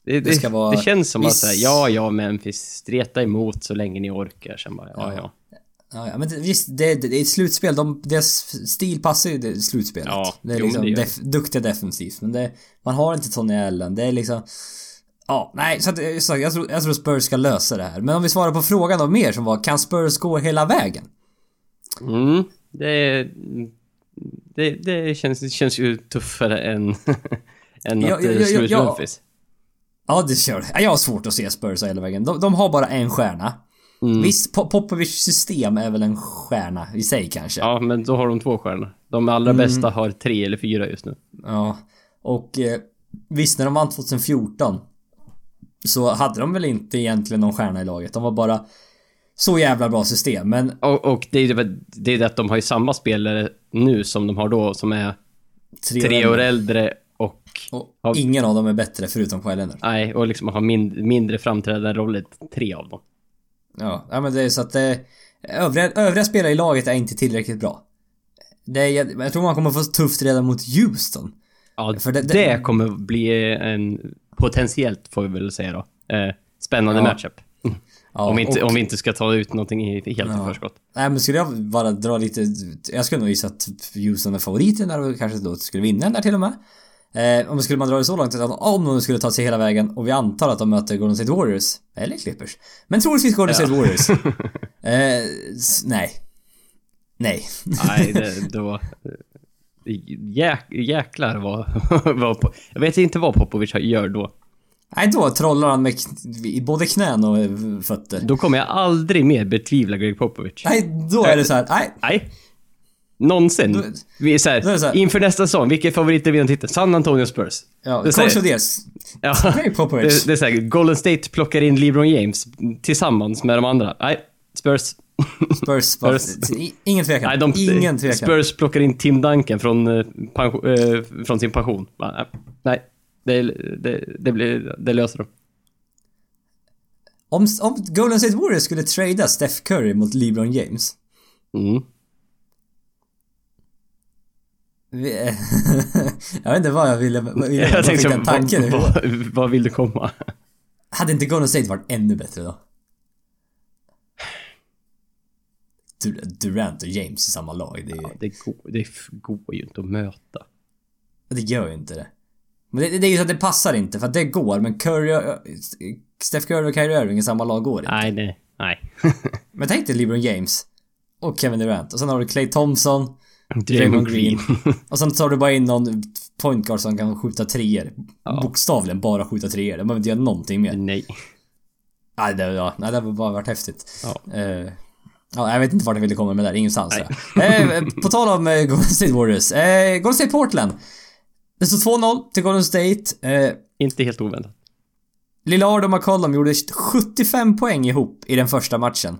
Det, det, ska vara- det känns som att Viss- säga, ja, ja, Memphis, streta emot så länge ni orkar. Sen bara, ja, ja. Ja, ja men det, visst, det, det, det är ett slutspel. De, deras stil passar ju det slutspelet. Ja, det är jo, liksom men det def, duktiga defensivt. Men det, man har inte Tony Allen. Det är liksom... Ja, nej, så att, jag, sa- jag, tror, jag tror Spurs ska lösa det här. Men om vi svarar på frågan då mer som var, kan Spurs gå hela vägen? Mm, det, det, det, känns, det känns ju tuffare än, än Ja, att ja, ja, ja, slå ut ja. Memphis. Ja, det kör ja, Jag har svårt att se Spurs hela vägen. De, de har bara en stjärna. Mm. Visst, Po- Popovics system är väl en stjärna i sig kanske. Ja, men då har de två stjärnor. De allra Mm. bästa har tre eller fyra just nu. Ja. Och eh, visst, när de vann 2014 så hade de väl inte egentligen någon stjärna i laget. De var bara så jävla bra system. Men Och, och det är ju det, är det att de har ju samma spelare nu som de har då, som är tre, tre år äldre och... Och Ja. ingen av dem är bättre förutom Kawhi Leonard. Nej, och liksom har mind, mindre framträdande roller, tre av dem. Ja, ja men det är så att det... Övriga, övriga spelare i laget är inte tillräckligt bra. Det är, jag tror man kommer få tufft redan mot Houston. Ja, För det- det, det- kommer bli en potentiellt, får vi väl säga då, eh, spännande Ja. matchup. Ja, om, inte, och- om vi inte ska ta ut någonting i, helt Ja. i förskott. Nej men skulle jag bara dra lite... Jag skulle nog gissa att Houston är favoriten där och kanske då skulle vinna den där till och med. Eh, om skulle man dra det så långt att om de skulle ta sig hela vägen och vi antar att de möter Golden State Warriors, eller Clippers. Men troligtvis Golden State Warriors. eh, nej. Nej. Nej, det, det var... Jäk, jäklar vad, vad... Jag vet inte vad Popovic gör då. Nej, då trollar han med både knän och eh, fötter. Då kommer jag aldrig mer betvivla Greg Popovich. Nej, då är det så här. nej. Nej. Någonsin. Vi är så här, är så här- inför nästa säsong, vilka är favoriter vinner titeln? San Antonio Spurs. Ja, Det coach of this. Ja. Det, det är såhär, Golden State plockar in LeBron James tillsammans med de andra. Nej, Spurs. Spurs. Spurs. Ingen tvekan. Nej, de, Ingen tvekan. Spurs plockar in Tim Duncan från, eh, pension, eh, från sin pension. Nej, det, det, det, blir, det löser de. Om, om Golden State Warriors skulle trada Steph Curry mot LeBron James. Mm. Jag vet inte vad jag ville... Ville Jag tänkte, den tanken vad, vad, vad vill du komma? Hade inte Golden State varit ännu bättre då? Dur- Durant och James i samma lag, det, är, ju- Det går, det går ju inte att möta. det gör ju inte det. Men det, det är ju så att det passar inte, för att det går, men Curry och, Steph Curry och Kyrie Irving i samma lag går inte. Nej, nej, nej. Men tänk dig LeBron James och Kevin Durant och sen har du Clay Thompson, Draymond Green. Och sen tar du bara in någon point guard som kan skjuta treor. Ja. Bokstavligen bara skjuta treor. De behöver inte göra någonting mer. nej. Nej, det, ja, nej, det har bara varit häftigt. Ja. Eh, ja, jag vet inte vart jag ville komma med det där, ingenstans. Ja. Eh, på tal om eh, Golden State Warriors. Eh, Golden State Portland. Det står 2-0 till Golden State. Eh, Inte helt oväntat. Lillard och McCollum gjorde 75 poäng ihop i den första matchen.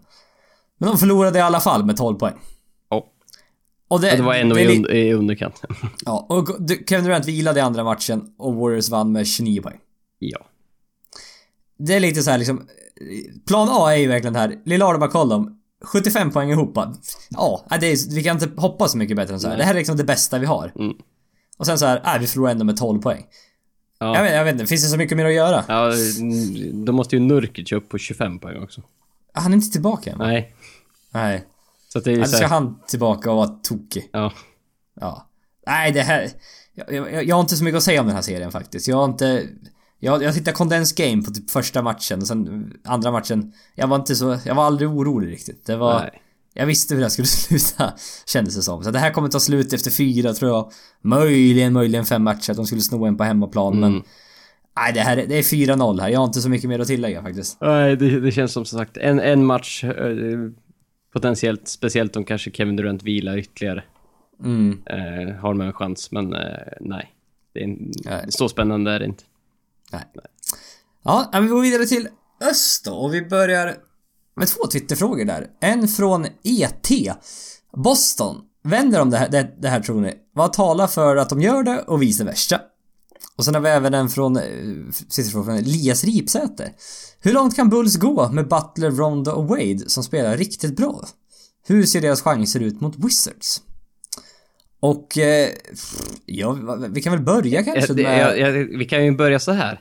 Men de förlorade i alla fall med 12 poäng. Och det, Det var ändå det i, li- un, i underkant. Ja, och du- Kevin Durant vilade i andra matchen och Warriors vann med 29 poäng. ja. Det är lite så här liksom... Plan A är ju verkligen här. Lillard och McCollum. 75 poäng ihop. Ja, nej, det är, vi kan inte hoppas så mycket bättre än så här. Det här är liksom det bästa vi har. Mm. Och sen så här, nej vi förlorar ändå med 12 poäng. Ja. Jag, vet, jag vet inte, finns det så mycket mer att göra? Ja, då måste ju Nurkic upp på 25 poäng också. Han är inte tillbaka än va? Nej. Nej. Så att det är ju Alltså så ska här, han tillbaka och vara tokig. Ja. Ja. Nej, det här... Jag, jag, jag har inte så mycket att säga om den här serien faktiskt. Jag har inte... Jag, jag tittade condensed game på typ första matchen och sen andra matchen. Jag var inte så... Jag var aldrig orolig riktigt. Det var... Nej. Jag visste hur det skulle sluta, kändes det som. Så det här kommer ta slut efter fyra, tror jag. Möjligen, möjligen fem matcher. Att de skulle sno en på hemmaplan, Mm. men... Nej, det här är, det är 4-0 här. Jag har inte så mycket mer att tillägga faktiskt. Nej, det, det känns som sagt en, en match eh, potentiellt, speciellt om kanske Kevin Durant vilar ytterligare. Mm. Eh, har de en chans, men eh, nej. Det är en, Nej. Så spännande är det inte. Nej. Ja, men vi går vidare till öst då och vi börjar med två Twitterfrågor där. En från ET. Boston. Vänder de det här, det, det här tror ni? Vad talar för att de gör det och vice versa? Och sen har vi även en från, eh, sista frågan från Elias Ripsäter. Hur långt kan Bulls gå med Butler, Rondo och Wade som spelar riktigt bra? Hur ser deras chanser ut mot Wizards? Och, eh, ja, vi kan väl börja kanske Eh, det, med... jag, jag, vi kan ju börja så här.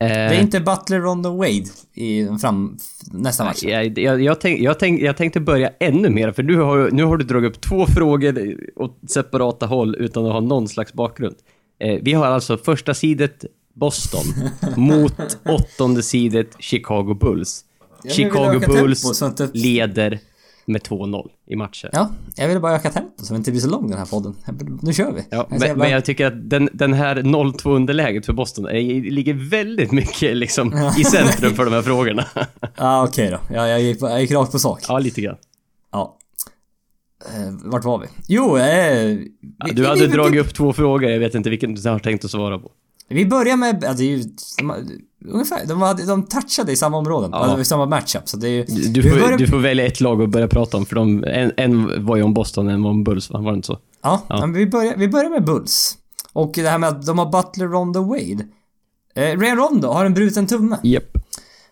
Eh, Det är inte Butler, Rondo, Wade i fram, nästa match. Jag, jag, tänk, jag, tänk, jag tänkte börja ännu mer, för nu har, nu har du dragit upp två frågor åt separata håll utan att ha någon slags bakgrund. Eh, vi har alltså första sidet Boston mot åttonde sidet Chicago Bulls. Chicago ökar tempo Bulls så leder med 2-0 i matchen. Ja, jag ville bara öka tempo så det inte blir så lång den här podden. Nu kör vi. Ja, men, bara- men jag tycker att den, den här 0-2 underläget för Boston är, ligger väldigt mycket liksom i centrum för de här frågorna. Ja, okej då. Ja, jag, gick, jag gick rakt på sak. ja, lite grann. Eh, vart var vi? Jo, eh... Vi, Ja, du hade vi, vi, dragit upp två frågor, jag vet inte vilken du har tänkt att svara på. Vi börjar med... Ja, det är ju... De, ungefär. De, hade, de touchade i samma områden. Ja. Alltså, i samma matchup. Så det är ju... Du får, börjar- du får välja ett lag att börja prata om, för de, en, en var ju om Boston, en var om Bulls, va? Var det inte så? Ja, Ja. Men vi, börjar, vi börjar med Bulls. Och det här med att de har Butler, Rondo, Wade. Eh, Ray Rondo har en bruten tumme. Japp.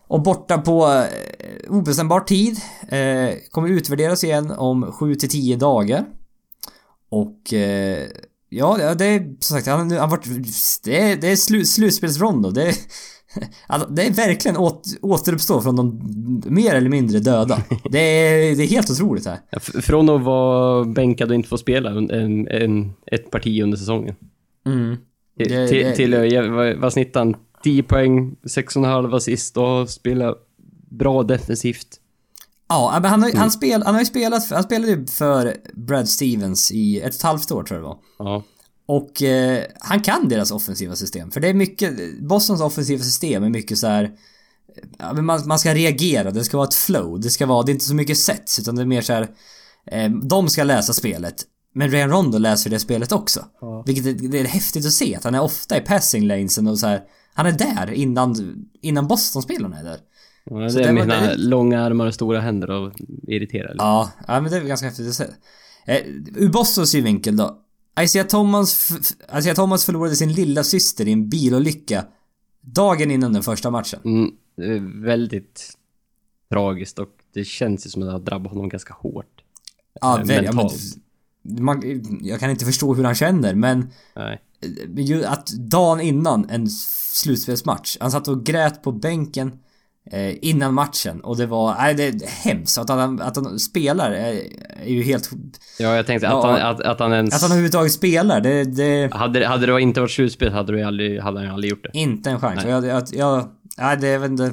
Och borta på eh, obestämbar tid. Eh, kommer utvärderas igen om 7 till 10 dagar. Och eh, ja, det är som sagt, han har varit, det är, det är slu, slutspelsrondo. Det är, alltså, det är verkligen åt, återuppstå från de mer eller mindre döda. Det är, det är helt otroligt här. Ja, Från att vara bänkad och inte få spela en, en, ett parti under säsongen. Mm. Till, Det- till, det- till eh, vad, vad snittar han? 10 poäng, 6,5 assist och spelar bra defensivt. Ja, men han har, han, spel, han har ju spelat, för, han spelade ju för Brad Stevens i ett och ett halvt år tror jag det var. Ja. Och eh, han kan deras offensiva system. För det är mycket, Bostons offensiva system är mycket så här. Ja, men man, man ska reagera, det ska vara ett flow. Det ska vara, det är inte så mycket sets utan det är mer så här. Eh, de ska läsa spelet. Men Rayan Rondo läser det spelet också. Ja. Vilket är, det är häftigt att se att han är ofta i passing lanesen och så här. Han är där innan, innan Boston-spelarna är där. Ja, det Så är sina det- långa armar och stora händer och irriterar. Ja, ja men det är ganska häftigt att se. Eh, ur Bostons synvinkel då. Isaiah Thomas, Isaiah Thomas förlorade sin lilla syster i en bilolycka dagen innan den första matchen. Mm, det är väldigt tragiskt och det känns ju som att det har drabbat honom ganska hårt. Ja, Eh, väl, ja, men, mentalt. man, jag kan inte förstå hur han känner men Nej. eh, ju att dagen innan en slutspelsmatch, han satt och grät på bänken eh, innan matchen och det var, nej det är hemskt. Att han, att han spelar är, är ju helt... Ja, jag tänkte att, Ja, han, att, att han ens... Att han överhuvudtaget spelar, det, det Hade, det- hade det inte varit slutspel hade, du aldrig, hade han aldrig gjort det. Inte en chans. Nej. Jag, jag, jag, nej, det är väl inte...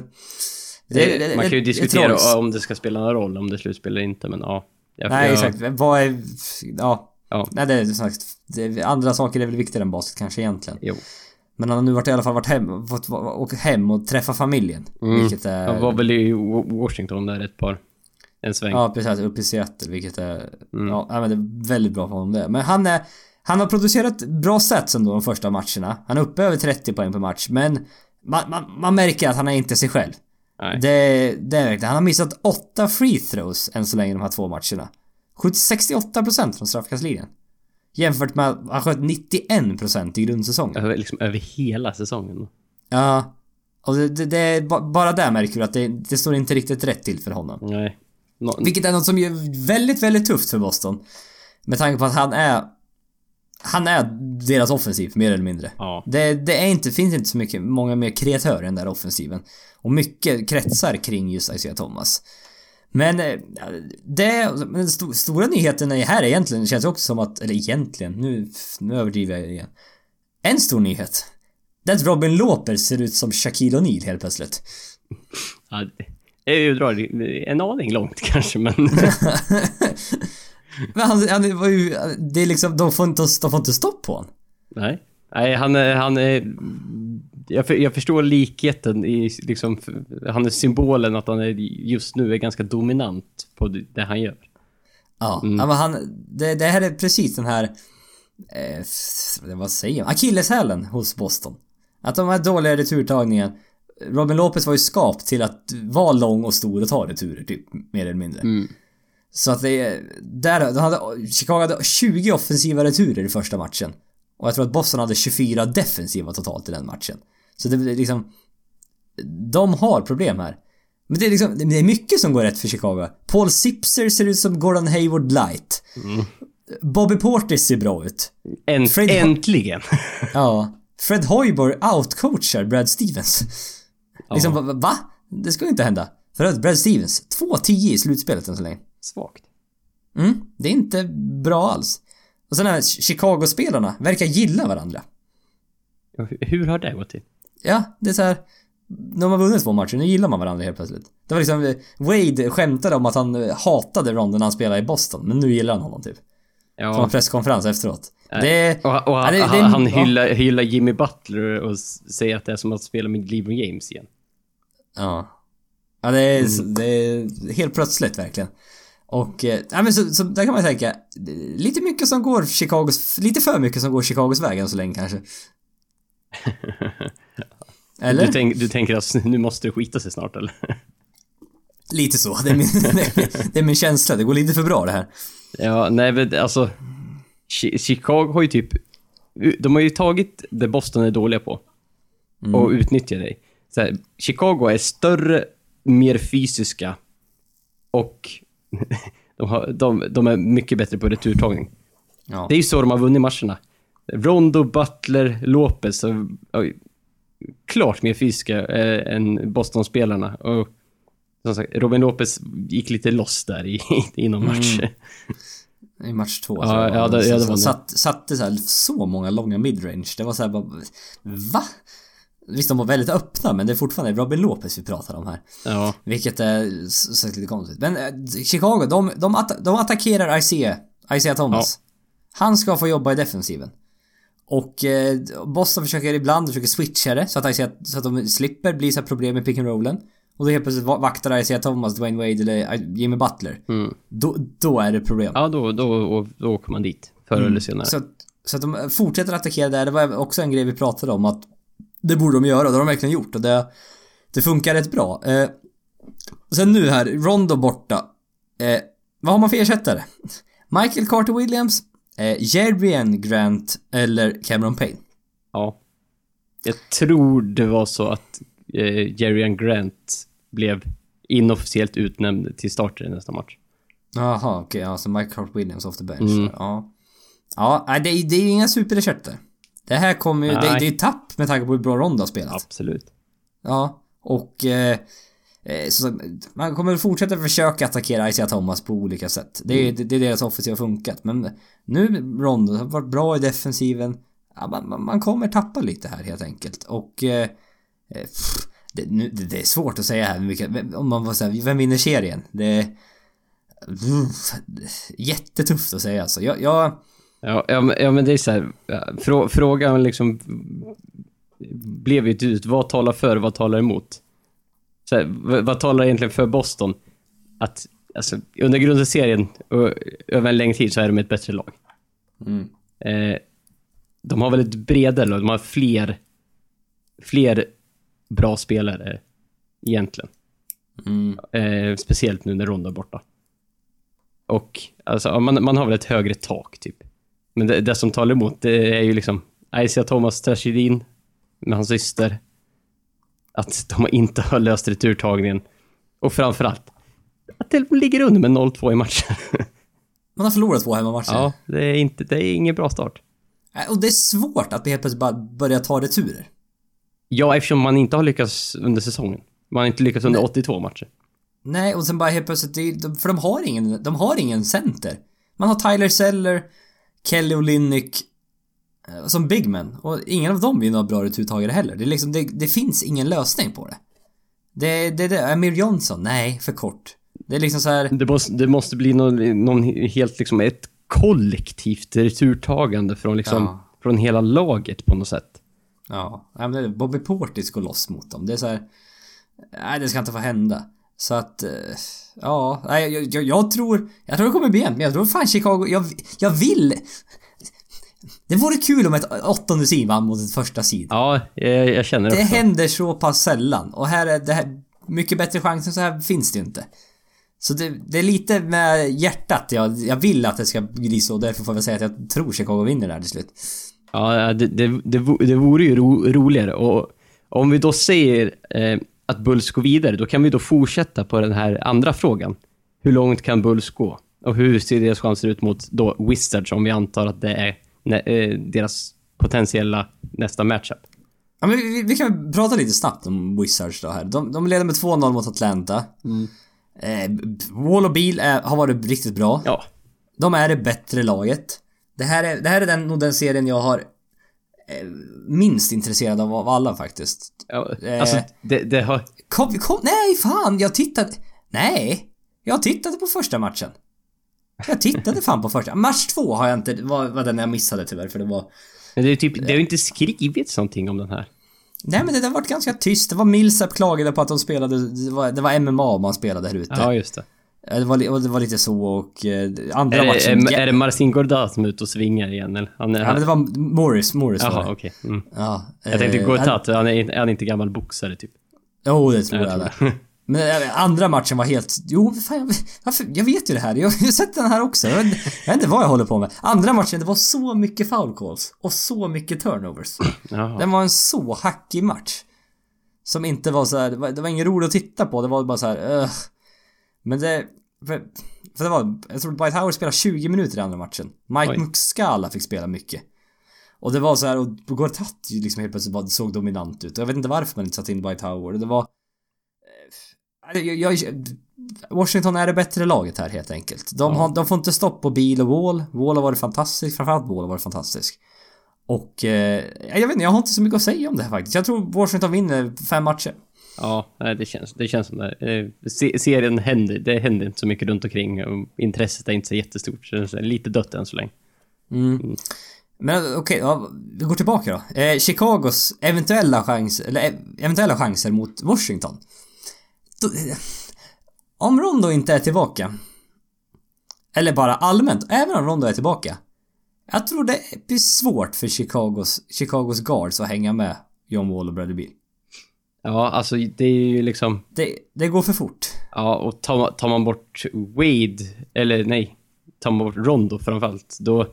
det, man kan ju det diskutera om det ska spela någon roll, om det är slutspel eller inte, men ja. Jag, Nej, jag, exakt. Vad är... Ja. Ja. Nej, det är som sagt... Det, andra saker är väl viktigare än basket kanske egentligen. Jo. Men han har nu varit, i alla fall varit hem, fått åka hem och träffa familjen. Mm. Vilket är... Han var väl i Wa- Washington där ett par... En sväng. Ja, precis. Uppe i Seattle, vilket är... Mm. Ja, men det är väldigt bra för honom det. Men han är... Han har producerat bra stats ändå de första matcherna. Han är uppe över 30 poäng per match, men... Man, man, man märker att han är inte sig själv. Nej. Det, det är verkligen. Han har missat åtta free throws än så länge de här två matcherna. Skjutit 68% från straffkastlinjen. Jämfört med att han sköt 91% i grundsäsongen. Över, liksom, över hela säsongen. Ja. Och det, det, det är ba- bara där märker du att det, det står inte riktigt rätt till för honom. Nej. Nå- Vilket är något som är väldigt, väldigt tufft för Boston. Med tanke på att han är... Han är deras offensiv, mer eller mindre. Ja. Det, det är inte, finns inte så mycket, många mer kreatörer i den där offensiven. Och mycket kretsar kring just Isaiah Thomas. Men eh, det, den sto, stora nyheten är här egentligen känns också som att, eller egentligen, nu, nu överdriver jag igen. En stor nyhet. Det är att Robin Lopez ser ut som Shaquille O'Neal helt plötsligt. Ja, det är ju drar en aning långt kanske, men... Men han, han var ju, det är liksom, de får inte, de får inte stopp på honom. Nej. Nej, han. Han är jag, för, jag förstår likheten i liksom... Han är symbolen att han är, just nu är ganska dominant på det, han gör. Ja, ja men han, det, det här är precis den här, eh, vad säger man, akilleshälen hos Boston. Att de här dåliga returtagningen, Robin Lopez var ju skapt till att vara lång och stor och ta returer typ, mer eller mindre. Mm. Så att det är, där, de hade, Chicago hade 20 offensiva returer i första matchen. Och jag tror att Boston hade 24 defensiva totalt i den matchen. Så det är liksom, de har problem här. Men det är liksom, det är mycket som går rätt för Chicago. Paul Sipser ser ut som Gordon Hayward light. Bobby Portis ser bra ut. Änt, Fred- äntligen! Ja. Fred Hoiberg outcoachar Brad Stevens. Liksom, va? Det ska ju inte hända. För övrigt, Brad Stevens, 2-10 i slutspelet än så länge. Svagt. Mm, det är inte bra alls. Och sen här Chicago-spelarna verkar gilla varandra. Hur- har det gått till? Ja, det är så här. De har vunnit två matcher, nu gillar man varandra helt plötsligt. Det var liksom, eh, Wade skämtade om att han eh, hatade Ron när han spelade i Boston, men nu gillar han honom typ. Ja, presskonferens efteråt. Det... och, och ja, han, det- det- han, han ja. hyllar, hyllar Jimmy Butler och säger att det är som att spela med LeBron James igen. Ja. Ja, det är, det är helt plötsligt verkligen. Och, eh, ja men så, så där kan man tänka, lite mycket som går Chicagos, lite för mycket som går Chicagos väg än så länge kanske. Eller? Du, tänk, du tänker att nu måste det skita sig snart eller? Lite så. Det är, min, det är min känsla. Det går lite för bra det här. Ja, nej men alltså... Chi- Chicago har ju typ... De har ju tagit det Boston är dåliga på. Och utnyttjar här, Chicago är större, mer fysiska och de, har, de, de är mycket bättre på returtagning. Ja. Det är ju så de har vunnit matcherna. Rondo, Butler, Lopez. Och, och, klart mer fysiska eh, än Boston-spelarna. Och som sagt, Robin Lopez gick lite loss där i, i någon match. I match två. Ja, jag. ja, det- ja, det Så- var satt, satte så, här, så många långa midrange. Det var så här bara... Va? Visst, de var väldigt öppna, men det är fortfarande Robin Lopez vi pratar om här. Ja. Vilket är s- så lite konstigt. Men eh, Chicago, de, de, atta- de attackerar Isaiah, Isaiah Thomas. Han ska få jobba i defensiven. Och eh, Boston försöker ibland försöker switcha det så att, Isaiah, så att de slipper bli så problem med pick and rollen. Och då helt plötsligt va- vaktar Isaiah Thomas, Dwayne Wade eller I- Jimmy Butler. Mm. Då, då är det problem. Ja, då, då, då åker man dit. Förr eller senare. Så så att de fortsätter attackera där. Det var också en grej vi pratade om att det borde de göra det har de verkligen gjort och det, det funkar rätt bra. Eh, sen nu här, Rondo borta. Eh, vad har man för ersättare? Michael Carter Williams, eh, Jerrien Grant eller Cameron Payne? Ja. Jag tror det var så att eh, Jerry Grant blev inofficiellt utnämnd till starter i nästa match. Jaha, okej, ja, så Michael Carter Williams off the bench. Mm. Ja. Ja, det, är- det är ju inga superersättare. Det här kommer ju, det, det är tapp med tanke på hur bra Rondo har spelat. Absolut. Ja, och eh, eh, så, man kommer fortsätta försöka attackera Isaiah Thomas på olika sätt. Det är, det, det är deras offensiv har funkat. Men nu Rondo har varit bra i defensiven. Ja, man, man, kommer tappa lite här helt enkelt. Och eh, eh, pff, det, nu, det, är svårt att säga här vilka, om man får säga, vem vinner serien? Det jättetufft att säga alltså. Jag, jag Ja, ja, men, ja, men det är så här. Frå, frågan liksom blev ju slut, vad talar för, vad talar emot? Så här, vad, vad talar egentligen för Boston? Att alltså, under grundserien och över en längre tid så är de ett bättre lag. Mm. Eh, de har väldigt bredare lag, de har fler, fler bra spelare egentligen. mm, Eh, speciellt nu när Ronda är borta. Och alltså, man, man har väl ett högre tak, typ. Men det, det som talar emot, det är ju liksom Isaiah Thomas tragedin med hans syster. Att de inte har löst returtagningen. Och framförallt, att de ligger under med 0-2 i matchen. man har förlorat två hemmamatcher. ja, det är, inte, det är ingen bra start. Nej, Och det är svårt att helt plötsligt bara börja ta returer. Ja, eftersom man inte har lyckats under säsongen. Man har inte lyckats under Nej. 82 matcher. Nej, och sen bara helt plötsligt, för de har ingen, de har ingen center. Man har Tyler Seller, Kelly och Linnick eh, som bigmen. Och ingen av dem är några bra returtagare heller. Det är liksom, det, det finns ingen lösning på det. Det, det, det, Amir Johnson, nej, för kort. Det är liksom så här. Det måste, det måste bli någon, någon helt liksom ett kollektivt returtagande från liksom, Ja. från hela laget på något sätt. Ja, men Bobby Portis går loss mot dem. Det är så här. Nej, det ska inte få hända. Så att, eh, ja, jag, jag, jag tror, jag tror det kommer bli en, men jag tror fan Chicago, jag, jag vill. Det vore kul om ett åttonde sid vann mot ett första sid. Ja, jag, jag känner det Det också. händer så pass sällan och här är det här, mycket bättre chans än så här finns det ju inte. Så det, det är lite med hjärtat jag, jag vill att det ska bli så, därför får jag säga att jag tror Chicago vinner det här till slut. Ja, det, det, det, det vore ju ro, roligare. Och om vi då säger eh, att Bulls går vidare, då kan vi då fortsätta på den här andra frågan. Hur långt kan Bulls gå? Och hur ser deras chanser ut mot då Wizards, om vi antar att det är eh, deras potentiella nästa matchup? Ja, men vi, vi- kan prata lite snabbt om Wizards då här. De, de leder med 2-0 mot Atlanta. Eh, Wall och Beal är, har varit riktigt bra. Ja, De är det bättre laget. Det här är, det här är den, nog den serien jag har eh, minst intresserad av av alla faktiskt. ja Eh. alltså det, det har... Kom, kom, nej fan, jag tittade... Nej! Jag tittade på första matchen. Jag tittade fan på första. Match två har jag inte, var, var den jag missade tyvärr för det var... Men det, är typ, det har ju inte skrivits någonting om den här. Nej men det har varit ganska tyst. Det var Millsap klagade på att de spelade, det var, det var MMA man spelade här ute. Ja, just det. Det var, det var lite så och eh, andra Är, matchen... det- är, är det Marcin Gordat som är ute och svingar igen? Eller? Han är, Ja men det var Morris, Morris var Jaha, det. okej. Mm. Ja, Jag tänkte eh, Gortat, han är, är han inte gammal boxare typ? Jo, det tror Jag jag, tror det. Men eh, andra matchen var helt... Jo, fan, jag, jag vet ju det här. Jag har ju sett den här också. Jag vet, jag vet inte vad jag håller på med. Andra matchen, det var så mycket foul calls och så mycket turnovers. Jaha. Den var en så hackig match. Som inte var så här, det var, det var ingen roligt att titta på. Det var bara så här, ugh. Men det... För, för det var, jag tror Dwight Howard spelade 20 minuter i andra matchen. Mike Oj. Muscala fick spela mycket. Och det var så här, och Gortat liksom helt plötsligt bara såg dominant ut. Jag vet inte varför man inte satte in Dwight Howard. Det var... eh, Jag, jag, Washington är det bättre laget här helt enkelt. De, har, de får inte stopp på Beal och Wall. Wall har varit fantastisk, framförallt Wall har varit fantastisk. Och eh, jag vet inte, jag har inte så mycket att säga om det här faktiskt. Jag tror Washington vinner fem matcher. Ja, det känns, det känns som det. Eh, se- Serien händer, det händer inte så mycket runt omkring och intresset är inte så jättestort. Så det är lite dött än så länge. Mm. Men okej, ja, vi går tillbaka då. Eh, Chicagos eventuella chans, eller eh, eventuella chanser mot Washington. Då, eh, om Rondo inte är tillbaka. Eller bara allmänt, även om Rondo är tillbaka. Jag tror det blir svårt för Chicagos, Chicagos guards att hänga med John Wall och Bradley Beal. Ja, alltså det är ju liksom... Det, det går för fort. Ja, och tar, tar man bort Wade, eller nej, tar man bort Rondo framförallt, då...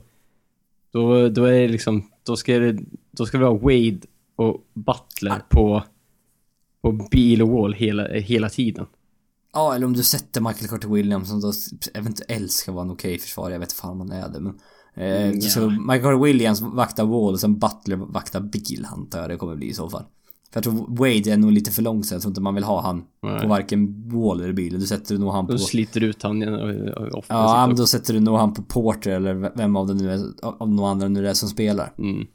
Då, då är det liksom... Då ska det, då ska det vara Wade och Butler på... På Beal och Wall hela, hela tiden. Ja, eller om du sätter Michael Carter Williams som då eventuellt ska vara en okej försvarare. Jag vet inte fan man är det men... Eh, Mm, Så ja. Michael Carter Williams vaktar Wall och sen Butler vaktar Beal antar jag det kommer bli i så fall. För jag tror Wade är nog lite för långsam. Jag tror inte man vill ha han Nej. på varken Wall eller Beal. Du sätter nog han på... Då sliter du ut han. Ja, men då sätter du nog han på Porter eller vem av det nu är, av några andra nu det är som spelar. Mm.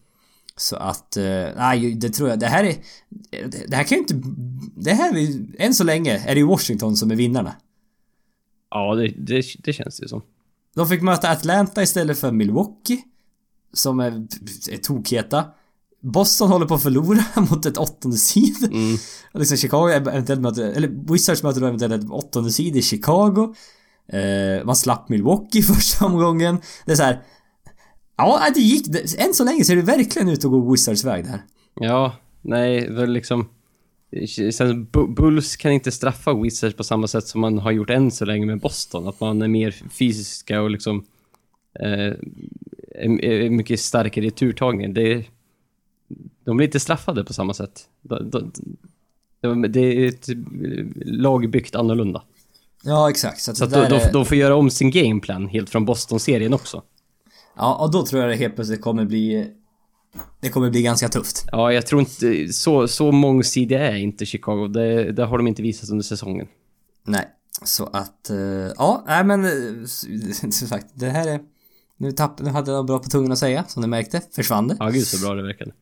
Så att, eh, nej det tror jag, det här är... Det här kan ju inte... Det här är än så länge är det ju Washington som är vinnarna. Ja, det, det, det känns det som. De fick möta Atlanta istället för Milwaukee. Som är, är tokheta. Boston håller på att förlora mot ett åttonde seed. Mm. Och liksom Chicago eventuellt möter, eller Wizards möter då eventuellt ett åttonde seed i Chicago. Eh, man slapp Milwaukee första omgången. Det är så här. Ja, det gick. Det, än så länge ser det verkligen ut att gå Wizards väg det här. Ja, nej, väl liksom... Sen Bu- Bulls kan inte straffa Wizards på samma sätt som man har gjort än så länge med Boston. Att man är mer fysiska och liksom... Eh, är mycket starkare i turtagningen. Det, de blir inte straffade på samma sätt. De, de, de, det är ett lag byggt annorlunda. Ja, exakt. Så, Så att de, är- de, får göra om sin gameplan helt från Boston-serien också. Ja, och då tror jag det helt plötsligt kommer bli... Det kommer bli ganska tufft. Ja, jag tror inte... Så, så mångsidiga är inte Chicago. Det, det har de inte visat under säsongen. Nej. Så att, eh, ja, nej men eh, som sagt, det här är... Nu, tapp, nu hade jag bra på tungan att säga, som ni märkte. Försvann det. Ja, gud så bra det verkade.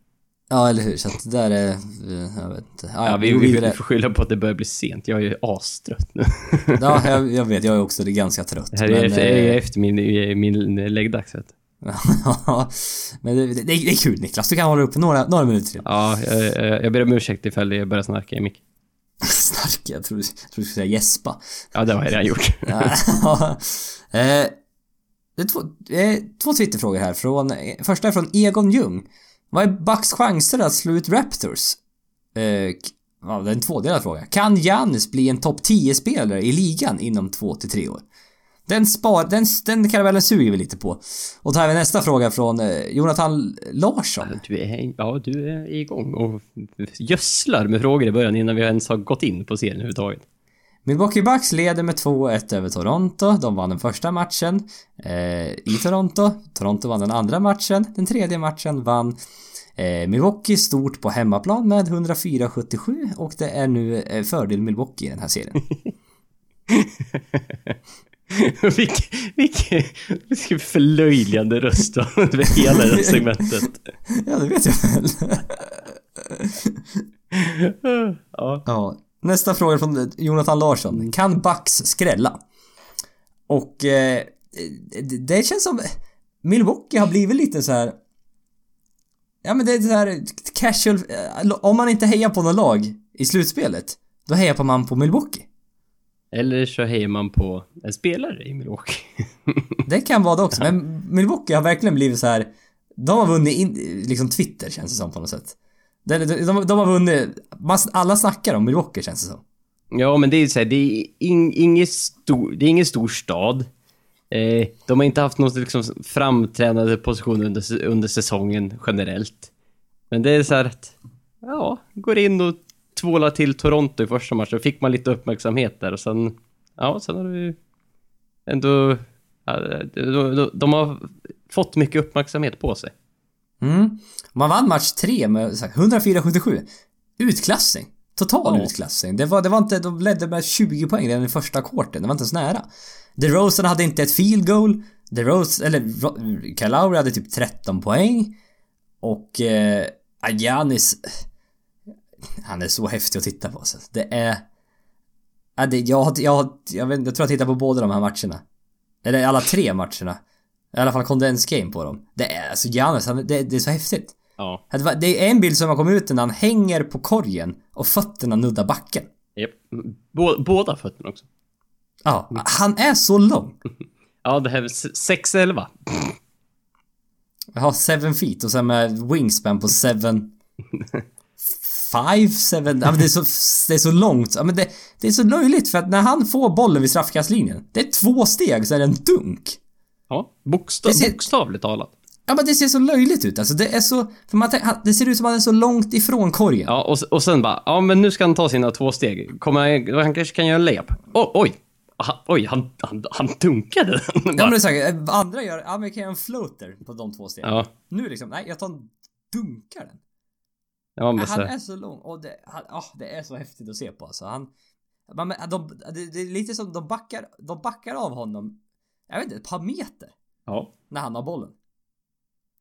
Ja, eller hur? Så att det där är... eh, Jag vet inte. Ja, Ja, vi, vi, vi får skylla på att det börjar bli sent. Jag är ju astrött nu. Ja, jag, jag vet. Jag är också ganska trött. Det här är, efter, eh, efter min, min läggdags. vet. Ja, men det, det, det är kul Niklas. Du kan hålla upp några, några minuter till. Ja, jag, jag, ber om ursäkt ifall jag börjar snarka i mick. Snark, jag tror, jag tror du skulle säga gäspa. Ja, det har jag redan gjort. Ja. eh, det är två, eh, två Twitterfrågor här. Från, eh, första är från Egon Ljung. Vad är Bucks chanser att slå ut Raptors? Eh, ja, det är en tvådelad fråga. Kan Giannis bli en topp 10-spelare i ligan inom 2-3 år? Den, spar, den, den karamellen suger vi lite på. Och då tar vi nästa fråga från eh, Jonathan Larsson. Du är, ja, du är igång och gödslar med frågor i början innan vi ens har gått in på serien överhuvudtaget. Milwaukee Bucks leder med 2-1 över Toronto. De vann den första matchen eh, i Toronto. Toronto vann den andra matchen. Den tredje matchen vann eh, Milwaukee stort på hemmaplan med 104-77 och det är nu eh, fördel Milwaukee i den här serien. Vilken, vilken, vilken förlöjligande röst över hela det segmentet. ja, det vet jag väl. Ja. ja. Nästa fråga från Jonathan Larsson. Kan Bucks skrälla? Och eh, det, det känns som Milwaukee har blivit lite så här. Ja men det är så här casual, eh, om man inte hejar på något lag i slutspelet, då hejar man på Milwaukee. Eller så hejar man på en spelare i Milwaukee. Det kan vara det också, men Milwaukee har verkligen blivit så här. De har vunnit in, liksom Twitter känns det som på något sätt. De, de, de, har vunnit, alla snackar om Milwaukee känns det som. Ja, men det är ju så här, det är in, ingen, stor, det är ingen stor stad. Eh, de har inte haft någon liksom framträdande position under, under säsongen generellt. Men det är så här att, ja, går in och tvålar till Toronto i första matchen. Fick man lite uppmärksamhet där och sen, ja, sen har det ju ändå... ja, De, de, de har fått mycket uppmärksamhet på sig. Mm. Man vann match 3 med så här 104-77. Utklassning. Total Ja. utklassning. Det var, det var inte, de ledde med 20 poäng redan i första kvarten. Det var inte ens nära. DeRozan hade inte ett field goal. DeRozan, eller Kyle Lowry hade typ 13 poäng. Och eh, Giannis... Han är så häftig att titta på alltså. Det är... Jag, jag, jag, vet, jag tror jag tittar på båda de här matcherna. Eller alla tre matcherna. I alla fall condensed game på dem. Det är alltså Giannis, han, det, det är så häftigt. Ja. Det är en bild som har kommit ut när han hänger på korgen och fötterna nuddar backen. Bå, båda fötterna också. Ja, han är så lång. Ja, det här är s- 6-11. Jag har 7 feet och sen med wingspan på 7... 5, 7... Ja men det är så, det är så långt. Ja men det, det är så löjligt för att när han får bollen vid straffkastlinjen, det är två steg så är det en dunk. Ja, bokstav, ser- bokstavligt talat. Ja men det ser så löjligt ut alltså. Det är så... För man, det ser ut som att han är så långt ifrån korgen. Ja, och, och sen bara, ja men nu ska han ta sina två steg. Kommer han, han kanske kan göra en layup. Oh, oj! Ha, oj, han, han, han dunkade den. Ja men det är här, andra gör, ja men jag kan göra en floater på de två stegen. ja, Nu liksom, nej jag tar en dunkar den. ja, men han så, är så lång och det, han, ah, det är så häftigt att se på alltså. Han, man, de, det, det är lite som de backar, de backar av honom, jag vet inte, ett par meter ja. när han har bollen.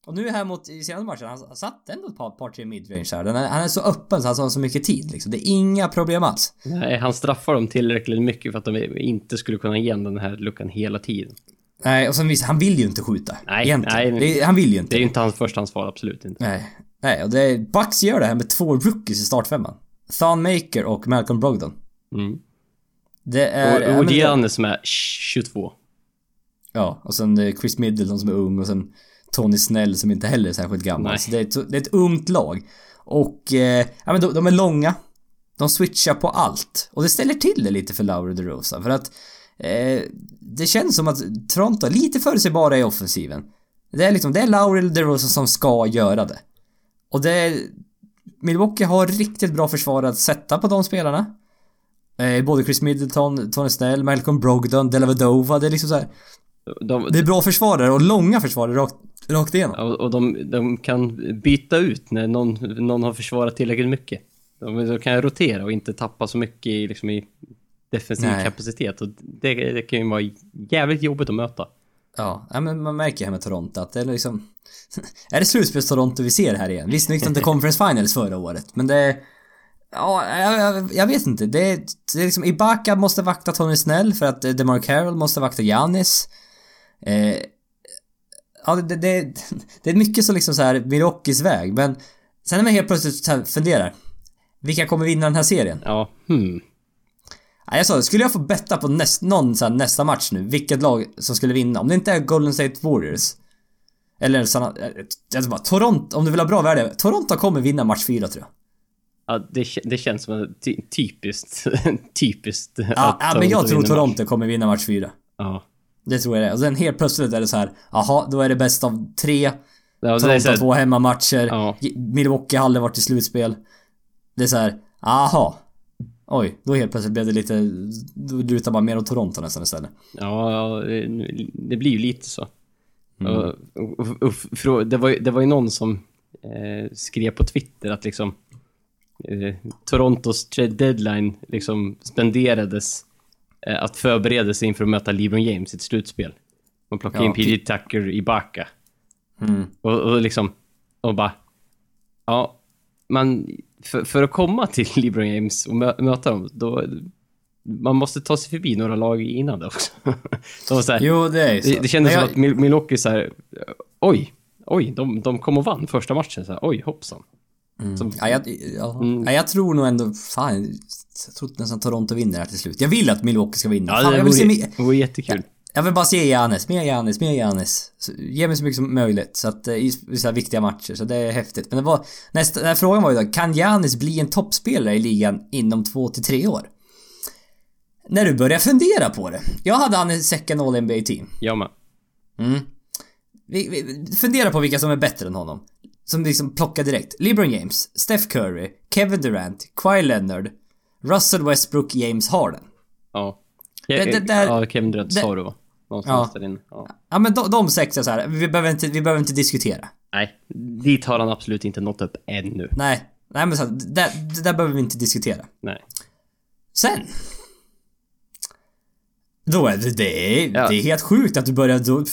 Och nu här mot, i senaste matchen, han, satt ändå ett par, par tre midrange här. Är, han är så öppen så han har så mycket tid liksom. Det är inga problem alls. Nej, han straffar dem tillräckligt mycket för att de inte skulle kunna ge den här luckan hela tiden. Nej, och sen visst, han vill ju inte skjuta. Nej, egentligen. nej. Det, han vill ju inte. Det är ju inte hans förstahandsval, absolut inte. Nej. Nej, och det är, Bucks gör det här med två rookies i startfemman. Thon Maker och Malcolm Brogdon. Mm. Det är... Och, och Giannis som är 22. Ja, och sen eh, Chris Middleton som är ung och sen Tony Snell som inte heller är särskilt gammal. Nej. Så det är, ett, det är ett ungt lag. Och, eh, ja men de, de är långa. De switchar på allt. Och det ställer till det lite för Laura DeRosa. För att eh, det känns som att Toronto är lite förutsägbara i offensiven. Det är liksom, det är Laura DeRosa som ska göra det. Och det är... Milwaukee har riktigt bra försvar att sätta på de spelarna. Eh, både Chris Middleton, Tony Snell, Malcolm Brogdon, Delavadova. Det är liksom så här. De, Det är bra försvarare och långa försvarare rakt, rakt igenom. och och de, de kan byta ut när någon, någon har försvarat tillräckligt mycket. De, de kan rotera och inte tappa så mycket i, liksom, i defensiv Nej. kapacitet. Och det, det kan ju vara jävligt jobbigt att möta. Ja, men man märker här med Toronto att det är liksom... är det slutspels-Toronto vi ser här igen? Visst, nu gick de till Conference Finals förra året, men det... Ja, jag, jag, vet inte. Det det är liksom... Ibaka måste vakta Tony Snell för att eh, DeMar Carroll måste vakta Giannis. Eh, ja, det, det, det är mycket som liksom så här Milwaukees väg, men... Sen när man helt plötsligt så funderar. Vilka kommer vinna den här serien? Ja, hmm. Ja, jag sa det, skulle jag få betta på näst, någon så här, nästa match nu, vilket lag som skulle vinna? Om det inte är Golden State Warriors. Eller såna, eh, jag bara, Toronto, om du vill ha bra värde, Toronto kommer vinna match 4 tror jag. Ja, det, det känns som ty- typiskt, typiskt Ja, ja men jag tror Toronto kommer vinna match 4. match. Ja. Det tror jag det. Och sen helt plötsligt är det så här, jaha, då är det bäst av tre. Ja, Toronto två hemmamatcher. Ja. Milwaukee har aldrig varit i slutspel. Det är så här, aha. Oj, då helt plötsligt blev det lite, då lutar man mer åt Toronto nästan istället. ja, ja, det blir ju lite så. Mm. Och, och, och, det, var, ju- det var ju någon som eh, skrev på Twitter att liksom eh, Torontos trade deadline liksom spenderades att förbereda sig inför att möta LeBron James i ett slutspel. Man plockade Ja, in PJ Tucker i Baka. Mm. Och, och liksom, och bara... Ja, man... För, för att komma till LeBron James och mö, möta dem, då... Man måste ta sig förbi några lag innan det också. Så så här, Jo, det är så. det, det kändes Men som jag- att Mil- Milwaukee så här, oj, oj, de, de kom och vann första matchen. Så här, oj, hoppsan. Som, Ja, jag, ja. Mm. ja, jag tror nog ändå, fan, jag tror nästan Toronto vinner här till slut. Jag vill att Milwaukee ska vinna. ja, fan, det jag, vill se, vore, det vore jättekul. jag vill bara se Giannis, mer Giannis, mer. Så, ge mig så mycket som möjligt. Så att, eh, i, så här viktiga matcher, så det är häftigt. Men det var, nästa, den här frågan var ju då, kan Giannis bli en toppspelare i ligan inom två till tre år? När du börjar fundera på det. Jag hade han i second all NBA team. Jag med. Mm. Vi, vi, fundera på vilka som är bättre än honom. Som liksom plockar direkt. LeBron James, Steph Curry, Kevin Durant, Kawhi Leonard, Russell Westbrook, James Harden. Ja. Det- det där- ja, Kevin Durant det- sa du va? Någonstans Ja. där inne. Ja. Ja men de, de sex är så här. Vi behöver inte, vi behöver inte diskutera. Nej, dit har han absolut inte nått upp ännu. Nej. Nej men så här, det, det där behöver vi inte diskutera. Nej. Sen. Då är det, det är, Ja. det är helt sjukt att du börjar då...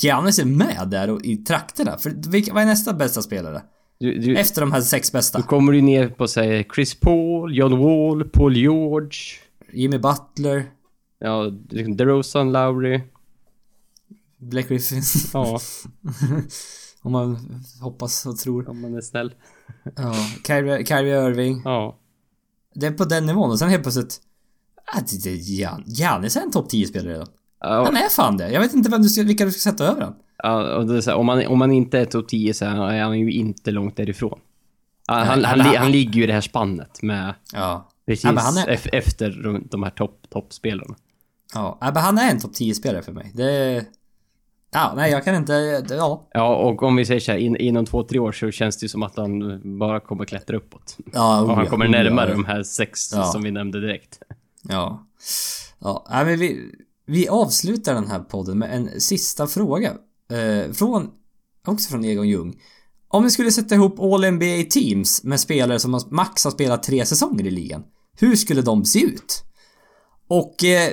Giannis är med där och, i trakterna. För vilka, vad är nästa bästa spelare? Du, du, Efter de här sex bästa? Då kommer du ner på säg Chris Paul, John Wall, Paul George, Jimmy Butler, ja, liksom DeRozan, Lowry. Blake Griffin. Ja, Om man hoppas och tror. om man är snäll. Ja, Kyrie, Kyrie Irving. Ja. Det är på den nivån och sen helt plötsligt... Ah, Giannis är en topp 10-spelare redan. Han Ja, är fan det. Jag vet inte vem du ska, vilka du ska sätta över han. Ja, här, om, man, om man inte är topp 10 så är han ju inte långt därifrån. Han, han, han- han ligger ju i det här spannet med Ja. precis Ja, är- ef- efter de, de här topp, toppspelarna. Ja, men han är en topp 10-spelare för mig. Det... Ja, nej jag kan inte... Ja. Ja, och om vi säger så här, in, inom två, tre år så känns det ju som att han bara kommer klättra uppåt. Ja, Och han oh, kommer ja, närmare ja. de här sex Ja. som vi nämnde direkt. Ja. Ja, nej, men vi, vi avslutar den här podden med en sista fråga. Eh, från, också från Egon Ljung. Om vi skulle sätta ihop All NBA Teams med spelare som max har spelat tre säsonger i ligan. Hur skulle de se ut? Och eh,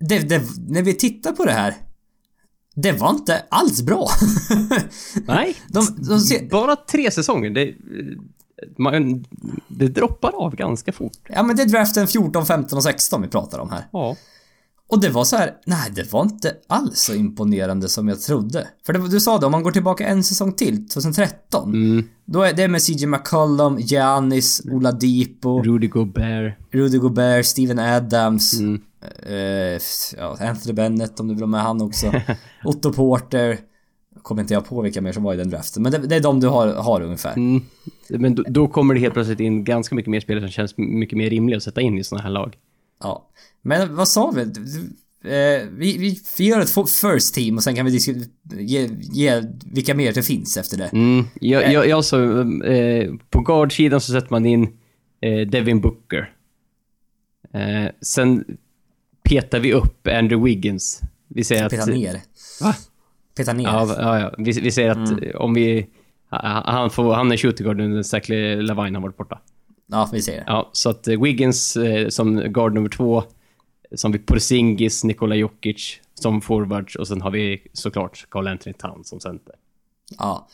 det, det, när vi tittar på det här. Det var inte alls bra. Nej, de, de ser, bara tre säsonger. Det, man, det droppar av ganska fort. ja men det är draften 14, 15 och 16 vi pratar om här. Ja. Och det var så här, nej det var inte alls så imponerande som jag trodde. För det, du sa det, om man går tillbaka en säsong till, 2013. Mm. Då är det med CJ McCollum, Giannis, Oladipo, Rudy Gobert. Rudy Gobert, Steven Adams, Mm. eh, ja, Anthony Bennett om du vill ha med han också. Otto Porter. Kommer inte jag på vilka mer som var i den draften. Men det, det är de du har, har ungefär. Mm. Men då, då kommer det helt plötsligt in ganska mycket mer spelare som känns mycket mer rimliga att sätta in i sådana här lag. Ja. Men vad sa vi? Eh, vi, vi, vi gör ett first team och sen kan vi ge, ge vilka mer det finns efter det. Mm. Jag, jag, jag så, eh, på guardsidan så sätter man in eh, Devin Booker. Eh, sen petar vi upp Andrew Wiggins. Vi säger Peta att... ner. Va? Peta ner. Ja, ja, ja. Vi, vi säger att Mm. eh, om vi... ha- Han, får, han är shooting guard nu när Zachary Lavine har varit borta. Ja, vi ser det. Ja, så att eh, Wiggins eh, som guard nummer två. Som vi Porzingis, Nikola Jokic som forwards och sen har vi såklart Carl Anthony Towns som center. Ja.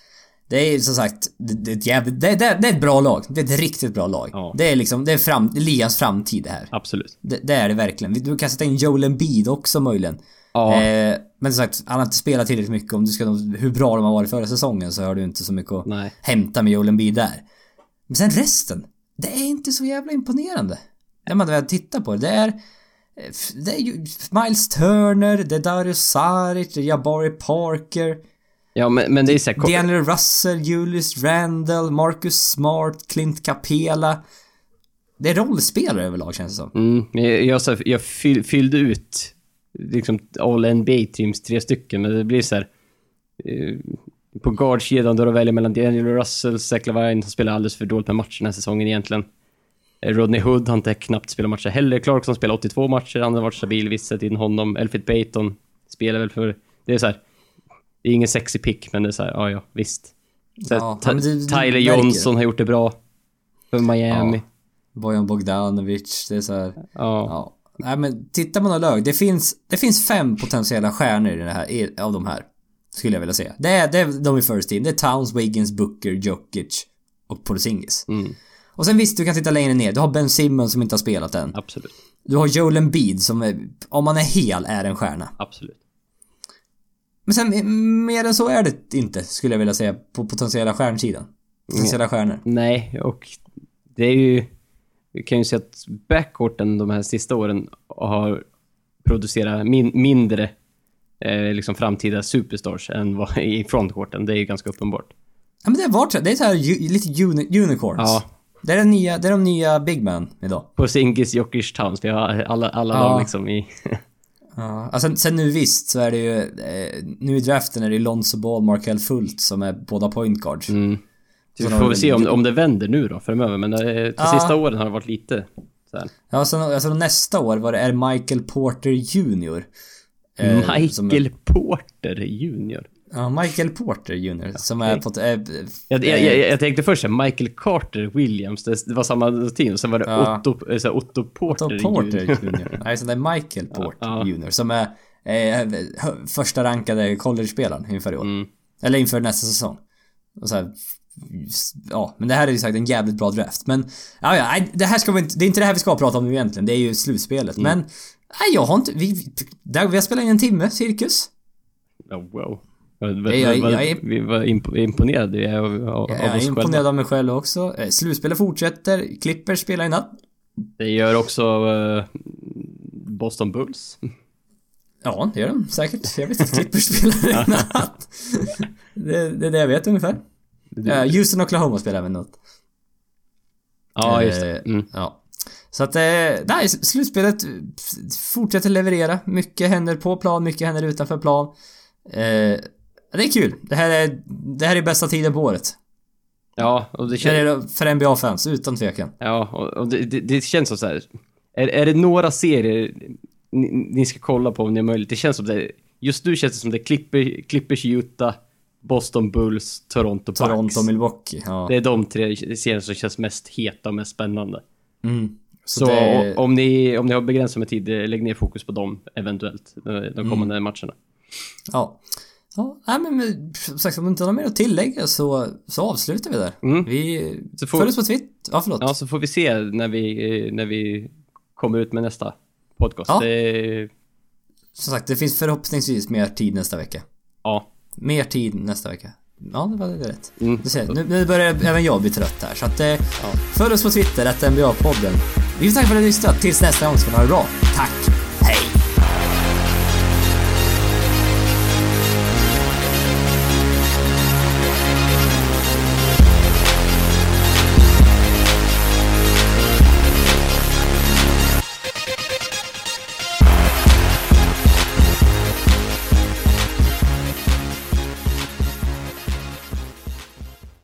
Det är som sagt, det, det, jävligt, det, det, det är ett bra lag. Det är ett riktigt bra lag. Ja. Det är liksom, det är fram, ligans framtid det här. Absolut. Det, det är det verkligen. Du kan sätta in Joel Embiid också möjligen. Ja. Eh, men som sagt, han har inte spelat tillräckligt mycket. Om du ska hur bra de har varit förra säsongen så har du inte så mycket att Nej. hämta med Joel Embiid där. Men sen resten. Det är inte så jävla imponerande. När man väl tittar på det. Det är... Det är ju Miles Turner, det är Darius Saric, det är Jabari Parker, Ja, men, men det är så här, D'Angelo Russell, Julius Randle, Marcus Smart, Clint Capela. Det är rollspelare överlag känns det som. Mm, jag, jag, jag fyll, fyllde ut liksom all NBA teams tre stycken, men det blir så här. Eh, på guardsidan då du väljer mellan Daniel Russell, Zach Lavine som spelar alldeles för dåligt med matcher den här säsongen egentligen. Eh, Rodney Hood har inte knappt spelat matcher heller. Clarkson spelar 82 matcher, han har varit stabil vissa tid honom. Elfrid Payton spelar väl för... Det är så här. Det är ingen sexy pick, men det är så här, ja ja, visst. Så här, Ja, men det- Tyler Johnson har gjort det bra. För Miami. Ja. Bojan Bogdanovic, det är så här. Ja. Ja. Nej men tittar man några lag, det finns, det finns fem potentiella stjärnor i det här, i- av de här. Skulle jag vilja säga. Det är, det är de i first team. Det är Towns, Wiggins, Booker, Jokic och Porzingis. Mm, Och sen visst, du kan titta längre ner. Du har Ben Simmons som inte har spelat än. absolut. Du har Joel Embiid som, är, om man är hel, är en stjärna. Absolut. Men sen, mer än så är det inte, skulle jag vilja säga, på potentiella stjärnsidan. Potentiella stjärnor. Nej, och det är ju... Vi kan ju se att backcourten de här sista åren har producerat min, mindre eh, liksom framtida superstars än vad i frontcourten. Det är ju ganska uppenbart. Ja men det har varit så. Det är så här lite uni, unicorns. Ja. Det är den nya, det är de nya big man idag. På Singis, Jokic, Towns. Vi har alla, alla Ja. dem liksom i... Ja, alltså, sen nu visst så är det ju, eh, nu i draften är det Lonzo Ball, Markel Fultz som är båda point guards. Mm. Så vi får väl se om, om det vänder nu då framöver, men eh, de Ja. sista åren har det varit lite så här. Ja, sen, alltså nästa år var det är Michael Porter Jr. Eh, Michael som är- Porter Jr. Ja, Michael Porter Jr. Som är på... Äh, Jag, jag, jag, jag tänkte först säga Michael Carter Williams, det, var samma team. Sen var det Ja. Otto, eh, så här, Otto Porter, Otto Porter Jr. Nej, så det är Michael Porter Ja. Jr. Som är eh, första rankade college-spelaren inför i år. Mm. Eller inför nästa säsong. Och så här, ja, men det här är ju sagt en jävligt bra draft. Men, ja, ja, det här ska vi inte, det är inte det här vi ska prata om nu egentligen. Det är ju slutspelet. Mm. Men, nej, jag har inte, vi, där, vi har spelat in en timme, cirkus. Ja, wow. Vad- Jag- vad- jag- vad- jag är- Vi var imp- imponerade av, av, Jag är imponerad själva. av mig själv också. Eh, Slutspelet fortsätter. Clippers spelar i natt. Det gör också eh, Boston Bulls. Ja, det gör de säkert. Jag vet att Clippers spelar i natt. det, det är det jag vet ungefär. Uh, Houston och Oklahoma spelar även natt. Ja, just det. Eh, Mm. Ja. Så att, eh, nej, slutspelet fortsätter leverera. Mycket händer på plan, mycket händer utanför plan. Eh, det är kul. Det här är, det här är bästa tiden på året. Ja, och det Det känns... är det för NBA-fans, utan tvekan. Ja, och, och det, det, det känns som så här. Är, är det några serier ni, ni ska kolla på om ni har möjlighet? Det känns som det... Just nu känns det som det är Clipper, Clippers, Utah, Boston Bulls, Toronto Bucks. Toronto, Milwaukee. Ja. Det är de tre serierna som känns mest heta och mest spännande. Mm. Så, det- om, ni, om ni har begränsat med tid, eh, lägg ner fokus på dem eventuellt. eh, De Mm. kommande matcherna. Ja. Ja, nej, men som sagt, om du inte har något mer att tillägga så, så avslutar vi där. Mm. Vi Så får- följ oss på Twitter. Ja, förlåt. Ja, så får vi se när vi, när vi kommer ut med nästa podcast. Ja. Det, Som sagt, det finns förhoppningsvis mer tid nästa vecka. ja. Mer tid nästa vecka. Ja, det var det rätt. Mm. Du ser, nu, nu börjar även jag bli trött här. Så att, eh, följ oss på Twitter, att NBA-podden. Vi vill tacka för att ni lyssnat. Tills nästa gång ska ni ha det bra. Tack!